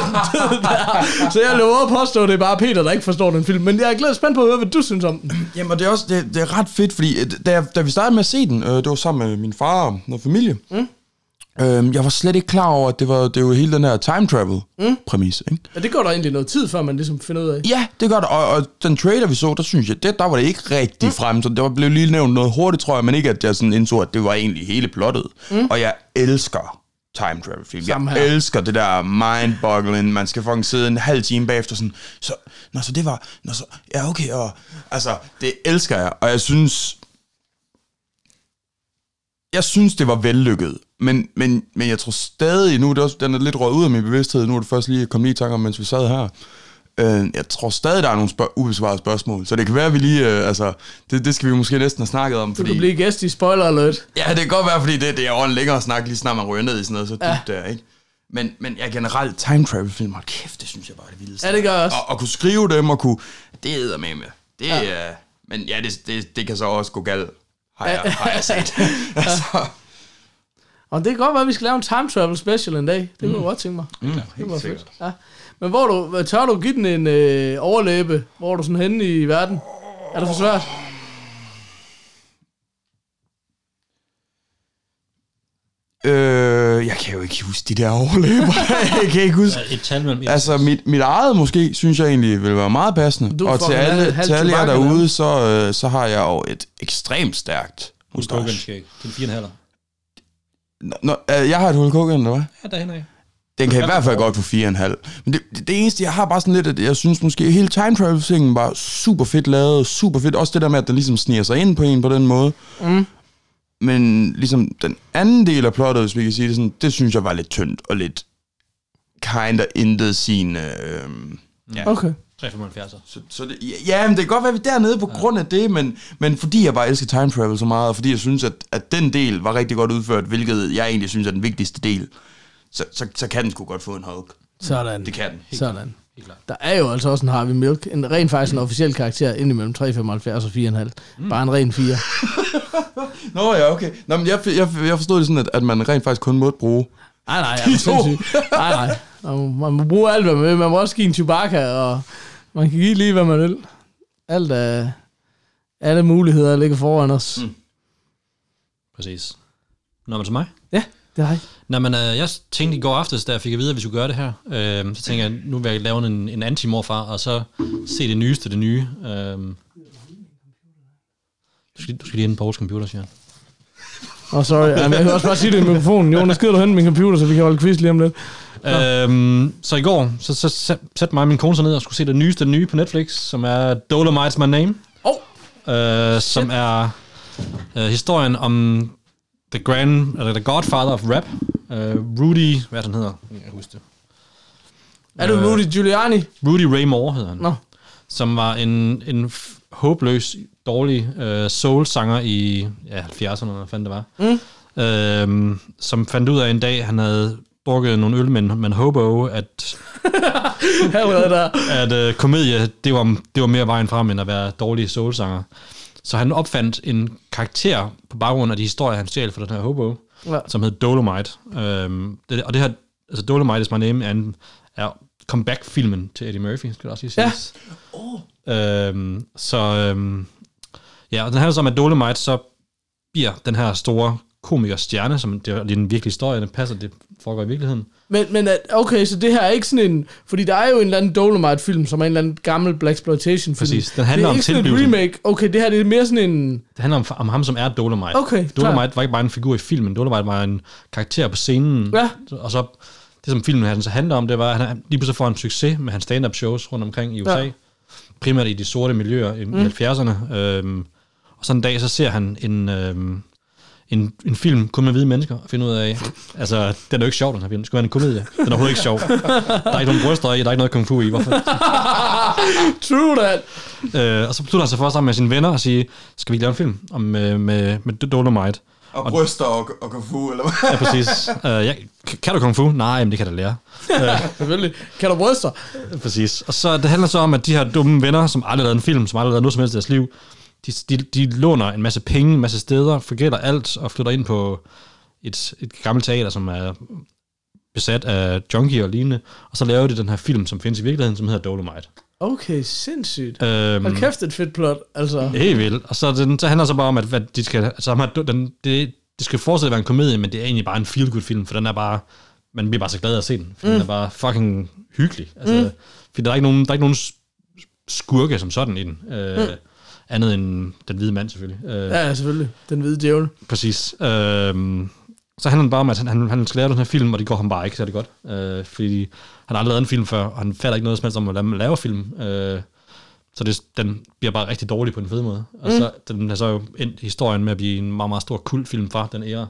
så jeg lover at påstå, at det er bare Peter, der ikke forstår den film. Men jeg er glad spændt på at høre, hvad du synes om den. Jamen, og det er også det, det er ret fedt, fordi øh, da, da vi startede med at se den, øh, det var sammen med min far og noget familie, mm. Øh, jeg var slet ikke klar over, at det var, det var hele den her time travel præmis, ikke? Ja, det går der egentlig noget tid, før man ligesom finder ud af. Ja, det gør det, og, og den trailer, vi så, der synes jeg, det, der var det ikke rigtig mm. frem, så det var, blev lige nævnt noget hurtigt, tror jeg, men ikke, at jeg sådan indså, at det var egentlig hele plottet. Mm. Og jeg elsker time travel film. Samme Jeg her. elsker det der mind-boggling, man skal fucking sidde en halv time bagefter sådan, så, nå, så det var, nå, så, ja, okay, og, altså, det elsker jeg, og jeg synes, jeg synes, det var vellykket, men, men, men jeg tror stadig, nu er det også, den er lidt røget ud af min bevidsthed, nu er det først lige kommet lige i tanke om, mens vi sad her. Øh, jeg tror stadig, der er nogle spørg- ubesvarede spørgsmål, så det kan være, at vi lige, øh, altså, det, det skal vi måske næsten have snakket om, Du fordi... kan blive gæst i Spoiler Alert. Ja, det kan godt være, fordi det, det er en længere snak, lige snart man ryger ned i sådan noget så dybt Ja. der, ikke? Men, men ja, generelt time travel film, hold kæft, det synes jeg bare er det vildeste. Ja, det gør jeg også. Og, og kunne skrive dem, og kunne, det er med med. Det ja. er, men ja, det, det, det kan så også gå galt, har jeg, har jeg set. altså, Og det kan godt være, at vi skal lave en time travel special en dag. Det kunne jeg godt tænke mig. mm, Det var fedt. Ja. Men hvor du, tør du give den en øh, overlæbe? Hvor er du sådan henne i verden? Er det for svært? Øh, jeg kan jo ikke huske de der overlever. jeg kan ikke huske. Et tal mellem... Altså, mit, mit eget måske, synes jeg egentlig vil være meget passende. Du og til alle, til alle jer derude, så, øh, så har jeg jo et ekstremt stærkt Hulk Hogan mustache. Til 4,5. Nå, øh, jeg har et Hulk Hogan, eller hvad? Ja, derhen af. Den kan i hvert fald godt få 4,5. Men det, det, det eneste, jeg har bare sådan lidt, at jeg synes måske, hele time travel var super fedt lavet, super fedt. Også det der med, at den ligesom sniger sig ind på en på den måde. Mm. Men ligesom den anden del af plottet, hvis vi kan sige det sådan, det synes jeg var lidt tyndt og lidt kinda intet sin... Øh, ja. Okay. 375. Så, så det, ja, men det kan godt være, at vi er dernede på ja. grund af det, men, men fordi jeg bare elsker time travel så meget, og fordi jeg synes, at, at den del var rigtig godt udført, hvilket jeg egentlig synes er den vigtigste del, så, så, så kan den sgu godt få en Hulk. Sådan. Det kan den. Sådan. Der er jo altså også en Harvey Milk, en rent faktisk en officiel karakter indimellem 3,75 og 4,5. Mm. Bare en ren 4. Nå ja, okay. Nå, men jeg, jeg, jeg forstod det sådan, at, at man rent faktisk kun måtte bruge... Nej, nej, jeg er. Nej, nej. Man må, man må bruge alt, hvad man vil. Man må også give en Chewbacca, og man kan give lige, hvad man vil. Alt er... Alle muligheder ligger foran os. Mm. Præcis. Nå, men til mig. Ja, det har jeg. Nå, men øh, jeg tænkte i går aftes, da jeg fik at vide, at vi skulle gøre det her, øh, så tænkte jeg, nu vil jeg lave en, en anti-morfar, og så se det nyeste, det nye. Øh, du, skal, du skal lige ind på vores computer, siger han. Åh, oh, sorry. Jamen, jeg kan også bare sige det i mikrofonen. Jonas, gider du hen min computer, så vi kan holde quiz lige om lidt. Øhm, så i går, så, så sat- satte mig og min kone sig ned og skulle se det nyeste nye på Netflix, som er Dolomite's My Name. Oh. Øh, som er øh, historien om the grand, eller the godfather of rap. Øh, Rudy, hvad han hedder? Jeg kan huske det. Er det Rudy Giuliani? Rudy Ray Moore hedder han. Nå. Som var en, en håbløs, dårlig øh, soul-sanger i ja, 70'erne, eller hvad fanden det var. Mm. Øhm, som fandt ud af en dag, han havde drukket nogle øl med en, med en hobo, at, der. at øh, komedie, det var, det var mere vejen frem, end at være dårlig soul-sanger. Så han opfandt en karakter på baggrund af de historier, han stjal fra den her hobo, Ja. som hed Dolomite. Øhm, det, og det her, altså Dolomite is my name, er, en, er comeback-filmen til Eddie Murphy, skal det også lige Ja. siges. Øhm, så øhm, ja, og den handler så om, at Dolomite så bliver den her store komikerstjerne, som det er en virkelig historie, den passer, det foregår i virkeligheden. Men, men at- okay, så det her er ikke sådan en... Fordi der er jo en eller anden Dolomite-film, som er en eller anden gammel Black Exploitation-film. Præcis. Den handler det er om ikke sådan en remake. Okay, det her det er mere sådan en... Det handler om, om ham, som er Dolomite. Okay, Dolomite klart. var ikke bare en figur i filmen, Dolomite var en karakter på scenen. Ja. Og så, det som filmen han så handler om, det var, at han lige pludselig får en succes med hans stand-up shows rundt omkring i USA. Ja. Primært i de sorte miljøer i mm. 70'erne. Øhm, og så en dag, så ser han en, øhm, en, en film kun med hvide mennesker og finder ud af, altså, den er jo ikke sjov, den her film. Det skulle være en komedie. Den er overhovedet ikke sjov. Der er ikke nogen bryster i, der er ikke noget kung fu i. Hvorfor? True that. Øh, og så beslutter han sig for sammen med sine venner at sige, skal vi ikke lave en film om, øh, med, med Dolomite? Og bryster og, og kung fu, eller hvad? Ja, præcis. uh, ja, kan du kung fu? Nej, men det kan jeg da lære. Selvfølgelig. Kan du bryster? Præcis. Og så det handler så om, at de her dumme venner, som aldrig har lavet en film, som aldrig har lavet noget som helst i deres liv, de, de, de låner en masse penge, en masse steder, forgætter alt og flytter ind på et, et gammelt teater, som er besat af junkie og lignende, og så laver de den her film, som findes i virkeligheden, som hedder Dolomite. Okay, sindssygt. Øhm, Hold kæft, et fedt plot, altså. Helt vildt. Og så, den, så handler det så bare om, at, at de skal, altså, den, det, det skal fortsætte at være en komedie, men det er egentlig bare en feel-good film, for den er bare, man bliver bare så glad at se den, for mm. den er bare fucking hyggelig. Altså, mm. For der er ikke nogen, der er ikke nogen skurke som sådan i den. Øh, mm. Andet end den hvide mand selvfølgelig. Øh, Ja, selvfølgelig. Den hvide djævel. Præcis. Øhm, så handler det bare om, at han, han, han skal lave den her film, og det går ham bare ikke særlig godt. Øh, fordi han har aldrig lavet en film før, og han fatter ikke noget som helst om, hvordan man laver film. Øh, så det, den bliver bare rigtig dårlig på en fed måde. Og så, den er så jo endt historien med at blive en meget, meget stor kultfilm fra den æra.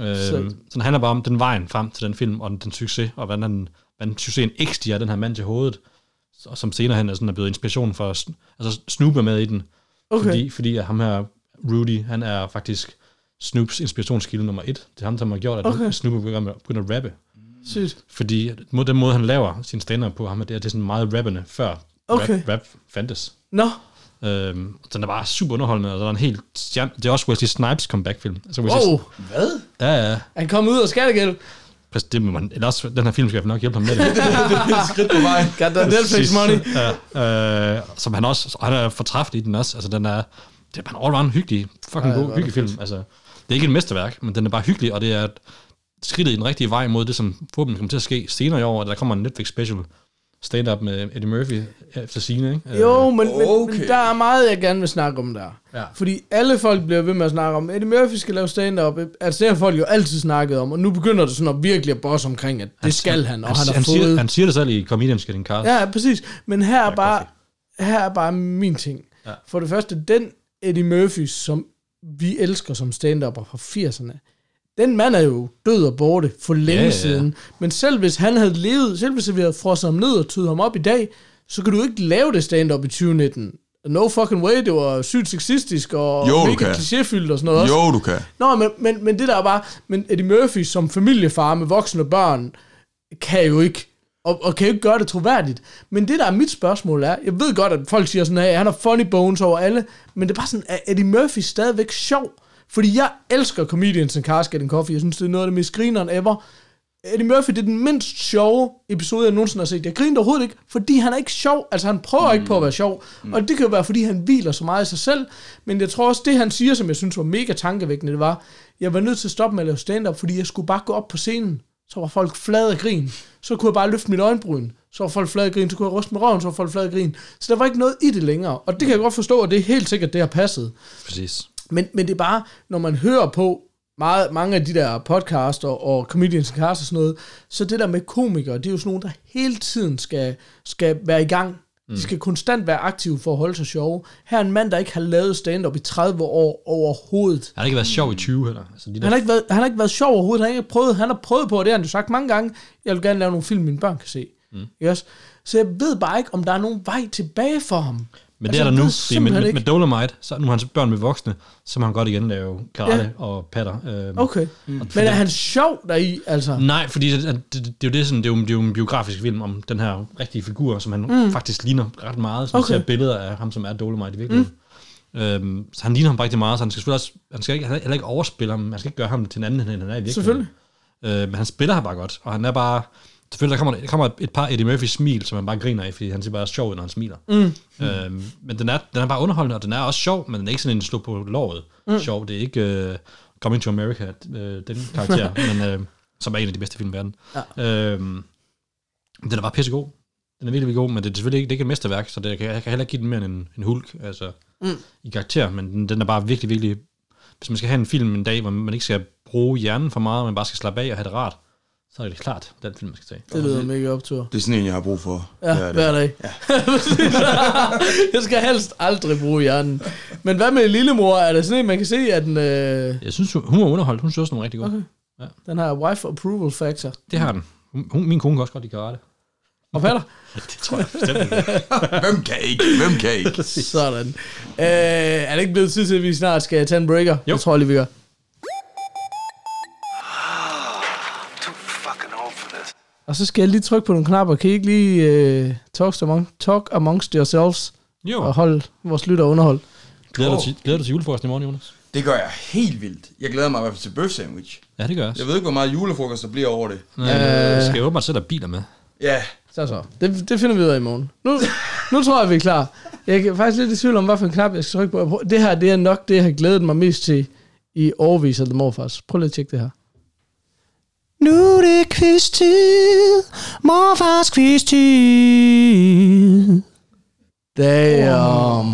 Øh, så den handler bare om den vejen frem til den film, og den, den succes, og hvordan, den, hvordan succesen ikke stiger den her mand til hovedet, og som senere hen er, sådan, er blevet inspiration for, altså Snoop er med i den, Okay. fordi, fordi at ham her, Rudy, han er faktisk Snoops inspirationskilde nummer et. Det er ham, som har gjort, at Okay. Snoop er begyndt at, rappe. Sygt. Fordi mod den måde, han laver sin stand på ham, det, er- det er sådan meget rappende, før Okay. rap, rap fandtes. Nå, Øhm, den er bare super underholdende, og der er en helt stjern... Det er også Wesley Snipes comeback-film. Altså, Wesley, wow. Hvad? Ja, ja. Han kom ud af skattegæld. Det må man, eller også, den her film skal jeg nok hjælpe ham med det. Det er et skridt på vejen. Got that Netflix money. Ja, øh, som han også, og han er fortræffelig i den også. Altså, den er, det er bare en all-round hyggelig, fucking Ja, god, hyggelig film. Altså, det er ikke et mesterværk, men den er bare hyggelig, og det er et skridtet i den rigtige vej mod det, som forhåbentlig kommer til at ske senere i år, at der kommer en Netflix special stand-up med Eddie Murphy efter sine, ikke? Jo, men, men, men Okay. der er meget, jeg gerne vil snakke om der. Ja. Fordi alle folk bliver ved med at snakke om, Eddie Murphy skal lave stand-up. Altså det har folk jo altid snakket om, og nu begynder det sådan at virkelig at bosse omkring, at det skal han, og han, han, har han, fået... siger, han siger det selv i Comedians Getting Cast. Ja, præcis. Men her er bare, her er bare min ting. Ja. For det første, den Eddie Murphy, som vi elsker som stand-upper fra 80'erne, den mand er jo død og borte for længe Ja, ja, siden. Men selv hvis han havde levet, selv hvis vi havde frosset ham ned og tydet ham op i dag, så kan du ikke lave det stand-up i 2019. No fucking way, det var sygt sexistisk og Jo, mega klichéfyldt og sådan noget også. Jo, du kan. Nå, men, men, men det der er bare, men Eddie Murphy som familiefar med voksne børn, kan jo ikke, og, og kan jo ikke gøre det troværdigt. Men det der er mit spørgsmål er, jeg ved godt, at folk siger sådan, at han har funny bones over alle, men det er bare sådan, er Eddie Murphy stadigvæk sjov? Fordi jeg elsker Comedians and Cars Getting Coffee. Jeg synes, det er noget af det mest grineren ever. Eddie Murphy, det er den mindst sjove episode, jeg nogensinde har set. Jeg griner overhovedet ikke, fordi han er ikke sjov. Altså, han prøver mm. ikke på at være sjov. Mm. Og det kan jo være, fordi han hviler så meget i sig selv. Men jeg tror også, det han siger, som jeg synes var mega tankevækkende, det var, jeg var nødt til at stoppe med at lave stand-up, fordi jeg skulle bare gå op på scenen. Så var folk flade af grin. Så kunne jeg bare løfte mit øjenbryn. Så var folk flade af grin. Så kunne jeg ryste med røven, så var folk flade af grin. Så der var ikke noget i det længere. Og det kan jeg godt forstå, at det er helt sikkert, det har passet. Præcis. Men, men det er bare, når man hører på meget, mange af de der podcasts og, og comedians cast og sådan noget, så det der med komikere, det er jo sådan nogle, der hele tiden skal, skal være i gang. De skal konstant være aktive for at holde sig sjove. Her er en mand, der ikke har lavet stand-up i 30 år overhovedet. Han har ikke været sjov i 20 heller. Altså, de der, Han har, ikke været, han har ikke været sjov overhovedet. Han har ikke prøvet, han har prøvet på, og det har han jo sagt mange gange, jeg vil gerne lave nogle film, mine børn kan se. Mm. Yes? Så jeg ved bare ikke, om der er nogen vej tilbage for ham. Men Altså, det er der nu, fordi med, med, med Dolomite, så nu er hans børn med voksne, så må han godt igen lave karate ja. og patter. Øhm, Okay. Mm. Men er han sjov deri, altså? Nej, fordi det, det, det, det, er jo det, sådan, det, er jo, det er jo en biografisk film om den her rigtige figur, som han mm. faktisk ligner ret meget. Så man Okay. ser billeder af ham, som er Dolomite i virkeligheden. Mm. Øhm, så han ligner ham rigtig meget, så han skal selvfølgelig også, han skal ikke, heller ikke overspille ham, man skal ikke gøre ham til en anden, end han er i virkeligheden. Selvfølgelig. Øh, men han spiller her bare godt, og han er bare... Selvfølgelig, der kommer, der kommer et par Eddie Murphy smil, som man bare griner af, fordi han ser bare sjov når han smiler. Mm. Øhm, men den er, den er bare underholdende, og den er også sjov, men den er ikke sådan en slå på låret mm. sjov. Det er ikke uh, Coming to America, øh, den karakter, men, øh, som er en af de bedste film i verden. Ja. Øhm, den er bare pissegod. Den er virkelig, virkelig god, men det er selvfølgelig ikke, det er ikke et mesterværk, så det, jeg, kan, jeg kan heller ikke give den mere end en, en hulk altså, mm. i karakter, men den, den er bare virkelig, virkelig... Hvis man skal have en film en dag, hvor man ikke skal bruge hjernen for meget, men bare skal slappe af og have det rart, så er det klart den film, man skal tage. Det lyder mega optur. Det er sådan en, jeg har brug for. Ja, er hver dag. Ja. jeg skal helst aldrig bruge hjernen. Men hvad med lillemor? Er det sådan en, man kan se, at den, øh, Jeg synes, hun var underholdt. Hun synes også nogle rigtig gode. Okay. den har wife approval factor? Det har den. Hun, min kone kan også godt lide karate. Og patter? Det tror jeg bestemt ikke. Hvem kan ikke? Hvem kan ikke? Sådan. Øh, er det ikke blevet tid til, at vi snart skal tage en breaker? Jo. Det tror jeg lige, vi gør. Og så skal jeg lige trykke på nogle knapper. Kan I ikke lige øh, talk, among, talk amongst yourselves Jo. og holde vores lytter underhold? Glæder, du til, glæder du til julefrokosten i morgen, Jonas? Det gør jeg helt vildt. Jeg glæder mig i hvert fald til bøf sandwich. Ja, det gør jeg også. Jeg ved ikke, hvor meget julefrokost der bliver over det. Øh, skal jeg åbenbart sætte biler med? Ja, Så så. Det, det finder vi ud af i morgen. Nu, nu tror jeg, vi er klar. Jeg er faktisk lidt i tvivl om, hvad for en knap jeg skal trykke på. Det her, det er nok det, jeg har glædet mig mest til i overvis af The Morfars. Prøv lige at tjekke det her. Nu er det quiz-tid. Morfars quiz-tid. Damn.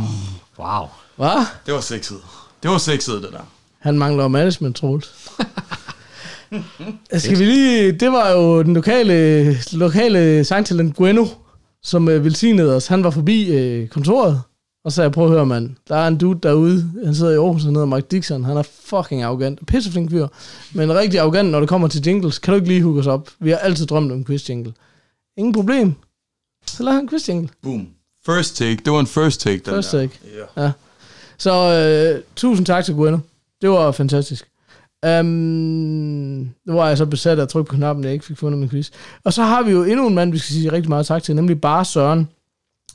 Wow. Hvad? det var sexet. Det var sexet, det der. Han mangler management, Troels. Skal vi lige... Det var jo den lokale, lokale sangtalent Gueno, som øh, velsignede os. Han var forbi øh, kontoret, og så sagde, prøv at høre, mand. Der er en dude derude. Han sidder i Aarhus, han hedder Mike Dixon. Han er fucking arrogant. Pisseflink fyr. Men rigtig arrogant, når det kommer til jingles. Kan du ikke lige hooke os op? Vi har altid drømt om en quiz jingle. Ingen problem. Så lad han en quiz jingle. Boom. First take. Det var en first take, den First der. take. Ja. Ja. Så øh, tusind tak til Gueno. Det var fantastisk. Um, nu var jeg så besat af at trykke på knappen, jeg ikke fik fundet min quiz. Og så har vi jo endnu en mand, vi skal sige rigtig meget tak til, nemlig Bare Søren.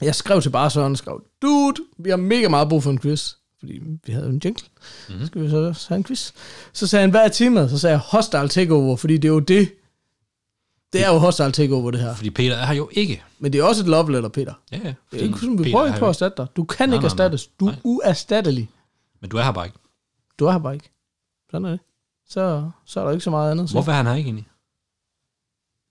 Jeg skrev til Bare Søren og skrev, dude, vi har mega meget brug for en quiz. Fordi vi havde jo en jingle. Mm-hmm. Så skal vi så have en quiz. Så sagde han, hvad er temaet? Så sagde jeg, Hostile Takeover, fordi det er jo det. Det er jo Hostile Takeover, det her. Fordi Peter er her jo ikke. Men det er også et love letter, Peter. Ja, ja. Det er ikke sådan, vi prøver ikke på at erstatte dig. Du kan Nej, ikke nej, erstattes. Du er uerstattelig. Men du er her bare ikke. Du er her bare ikke. Sådan er det. Så, så er der ikke så meget andet. Så. Hvorfor er han her ikke egentlig?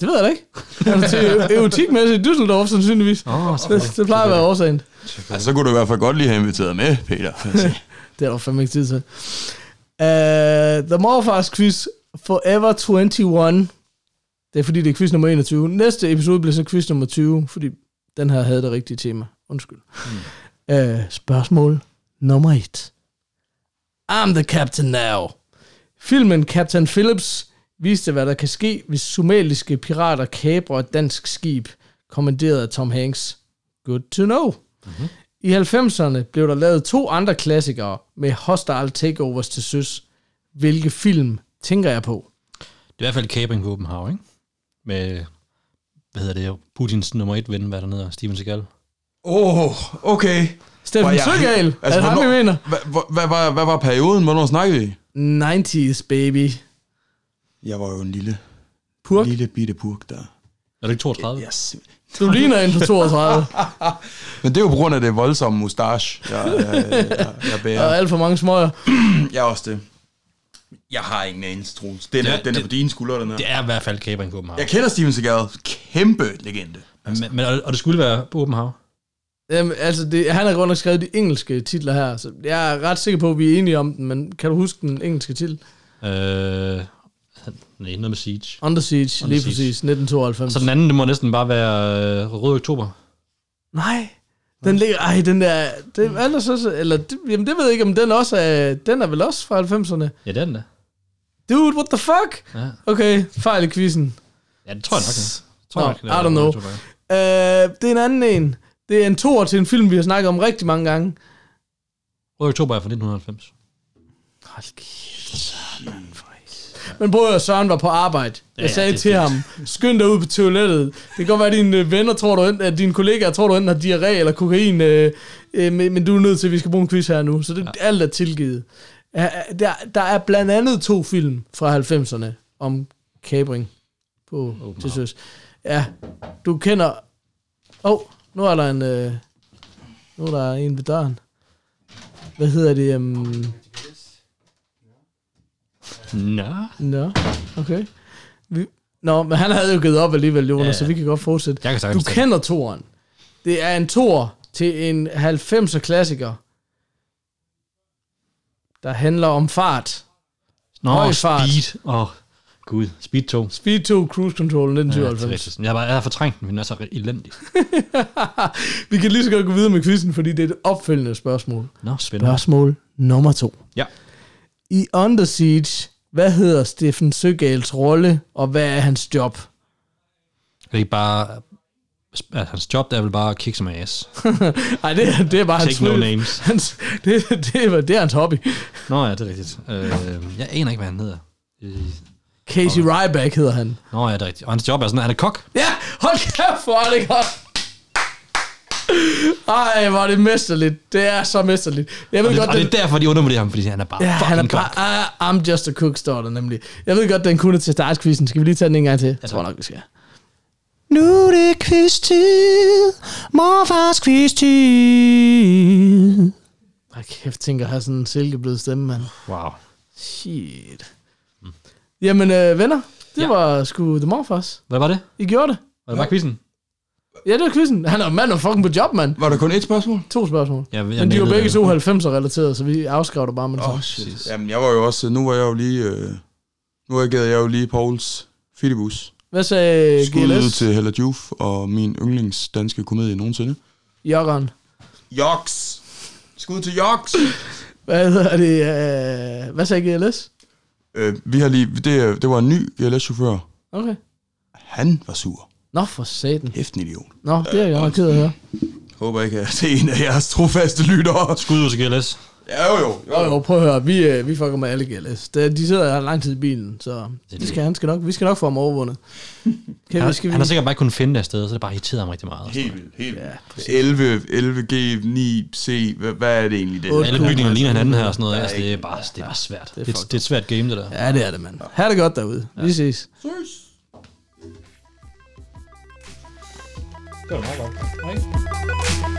Det ved jeg da ikke. Han er til erotikmæssigt i Düsseldorf, sandsynligvis. Oh, Det, det plejer at være årsagen. Altså, så kunne du i hvert fald godt lige have inviteret med, Peter. Det er der fandme ikke tid til. Uh, The Morfars Quiz Forever 21. Det er fordi, det er quiz nummer 21. Næste episode bliver så quiz nummer 20, fordi den her havde det rigtige tema. Undskyld. Mm. Uh, spørgsmål nummer 1. I'm the captain now. Filmen Captain Phillips viste, hvad der kan ske, hvis somaliske pirater kaprer et dansk skib, kommanderet af Tom Hanks. Good to know. Mm-hmm. I 90'erne blev der lavet to andre klassikere med hostile takeovers til søs. Hvilke film tænker jeg på? Det er i hvert fald Capering på Open Hav, ikke? Med, hvad hedder det, Putins nummer et ven, hvad der hedder, Steven Seagal. Åh, oh, okay. Steffen Søgaal, helt- er det ham, vi mener? Hvad, hvad, hvad, var, hvad var perioden? Hvornår snakker vi? 90's, baby. Jeg var jo en lille, Purk. lille bitte purk der. Er det ikke 32? Jeg, sim- Du ligner en på 32, Men det er jo på grund af det voldsomme mustache, jeg, jeg, jeg, jeg bærer. alt for mange smøger. Jeg er også det. Jeg har ingen anelse, Troels. Den, er, Det er- den er på dine skuldre, den her. Det er i hvert fald Capering på Open Hav. Jeg kender Steven Seagal. Kæmpe legende. Men, men, og, det skulle være på Open Hav. Jamen, altså, det, han har godt nok skrevet de engelske titler her, så jeg er ret sikker på, at vi er enige om den, men kan du huske den engelske titel? Øh, nej, noget med Siege. Under Siege, Under lige Siege. præcis, 1992. Så den anden, det må næsten bare være øh, Røde Oktober. Nej, den ligger, ej, den der, det, ellers også, eller, det, jamen det ved jeg ikke, om den også er, den er vel også fra 90'erne. Ja, det er den da. Dude, what the fuck? Ja, Okay, fejl i quizzen. ja det tror jeg nok. Ja. Tror Nå, jeg ikke, I don't know. Uh, det er en anden en. Det er en toer til en film, vi har snakket om rigtig mange gange. Røde Oktober er fra 1990. Hold kæft. Men prøv at høre, Søren var på arbejde. Jeg Ja, sagde til fint. ham, skynd dig ud på toilettet. Det kan godt være, at dine øh, venner tror, du, enten- at dine kollegaer tror, du enten har diarré eller kokain, øh, øh, men, men du er nødt til, at vi skal bruge en quiz her nu. Så det, ja. alt er tilgivet. Der, der er blandt andet to film fra 90'erne om kabring på til søs. Ja, du kender... Åh, oh, nu er der en... Øh, nu er der en ved døren. Hvad hedder det? Um, Nå. Nå, okay. Vi, nå, men han havde jo givet op alligevel, Jonas, ja, Ja, ja. ja. så vi kan godt fortsætte. Jeg kan Du kender toren. Det er en tor til en 90'er klassiker, der handler om fart. Nå, høj fart. Speed. Åh, oh, gud. Speed 2. Speed 2 Cruise Control Ja, det er 1997. rigtigt. jeg, har bare, jeg har fortrængt den, men den er så elendig. vi kan lige så godt gå videre med quizzen, fordi det er et opfølgende spørgsmål. Nå, spændende. Spørgsmål nummer to. Ja. I Under Siege, hvad hedder Steffen Søgals rolle, og hvad er hans job? Det er ikke bare... at Hans job der er vel bare at kick som ass. Nej, det, er- det er bare hans Take no fø- names. Hans, det, det, er, det er hans hobby. Nå ja, det er rigtigt. Øh, jeg aner ikke, hvad han hedder. Øh, Casey Ryback hedder han. Nå ja, det er rigtigt. Og hans job er sådan, han er kok. Ja, hold kæft, hvor er det godt. Ej, hvor er det mesterligt. Det er så mesterligt. Jeg ved Og det, godt, og det er derfor, de undervurderer ham, fordi han er bare ja, fucking han er bare, uh, I'm just a cook, står der nemlig. Jeg ved godt, den kunne til startquizzen. Skal vi lige tage den en gang til? Jeg tror nok, vi skal. Nu er det quiz-tid. Morfars quiz-tid. Ej, kæft, tænker at have sådan en silkeblød stemme, mand. Wow. Shit. Jamen, øh, venner, det Ja. var sgu The Morfars. Hvad var det? I gjorde det. Var det bare quizzen? Ja, det var quizzen. Han er mand og fucking på job, mand. Var der kun et spørgsmål? To spørgsmål. Jeg Men de jo nailede begge to 90'er relateret, så vi afskrev det bare med det oh, shit. Jamen, jeg var jo også... Nu var jeg jo lige... Øh, nu agerede jeg jo lige Pauls Filibus. Hvad sagde Skud ud GLS? til Hella Juf og min yndlings danske komedie nogensinde. Jokkeren. Joks! Skud til Joks! Hvad hedder det? Øh, hvad sagde GLS? øh, vi har lige... Det, det var en ny GLS-chauffør. Okay. Han var sur. Nå, for satan. Hæften idiot. Nå, det er jeg meget ked af at høre. Håber ikke, at det er en af jeres trofaste lyttere. Skud ud til GLS. Ja, jo, jo. Jo, jo, prøv at høre. Vi, øh, vi fucker med alle GLS. Det, de sidder her lang tid i bilen, så det skal, han skal nok, vi skal nok få ham overvundet. Kan Han, vi, skal vi, han har sikkert bare ikke kunnet finde det afsted, så det bare irriteret ham rigtig meget. Helt vildt, helt vildt. 11, 11G, 9C, hvad, hvad er det egentlig det? Otte. Alle bygninger ligner hinanden her og sådan noget. Er Altså, det er bare, det er bare svært. det er Det, er et svært game, det der. Ja, det er det, mand. Ha' det godt derude. Vi ses. Seriøst? Então, vai lá. Aí.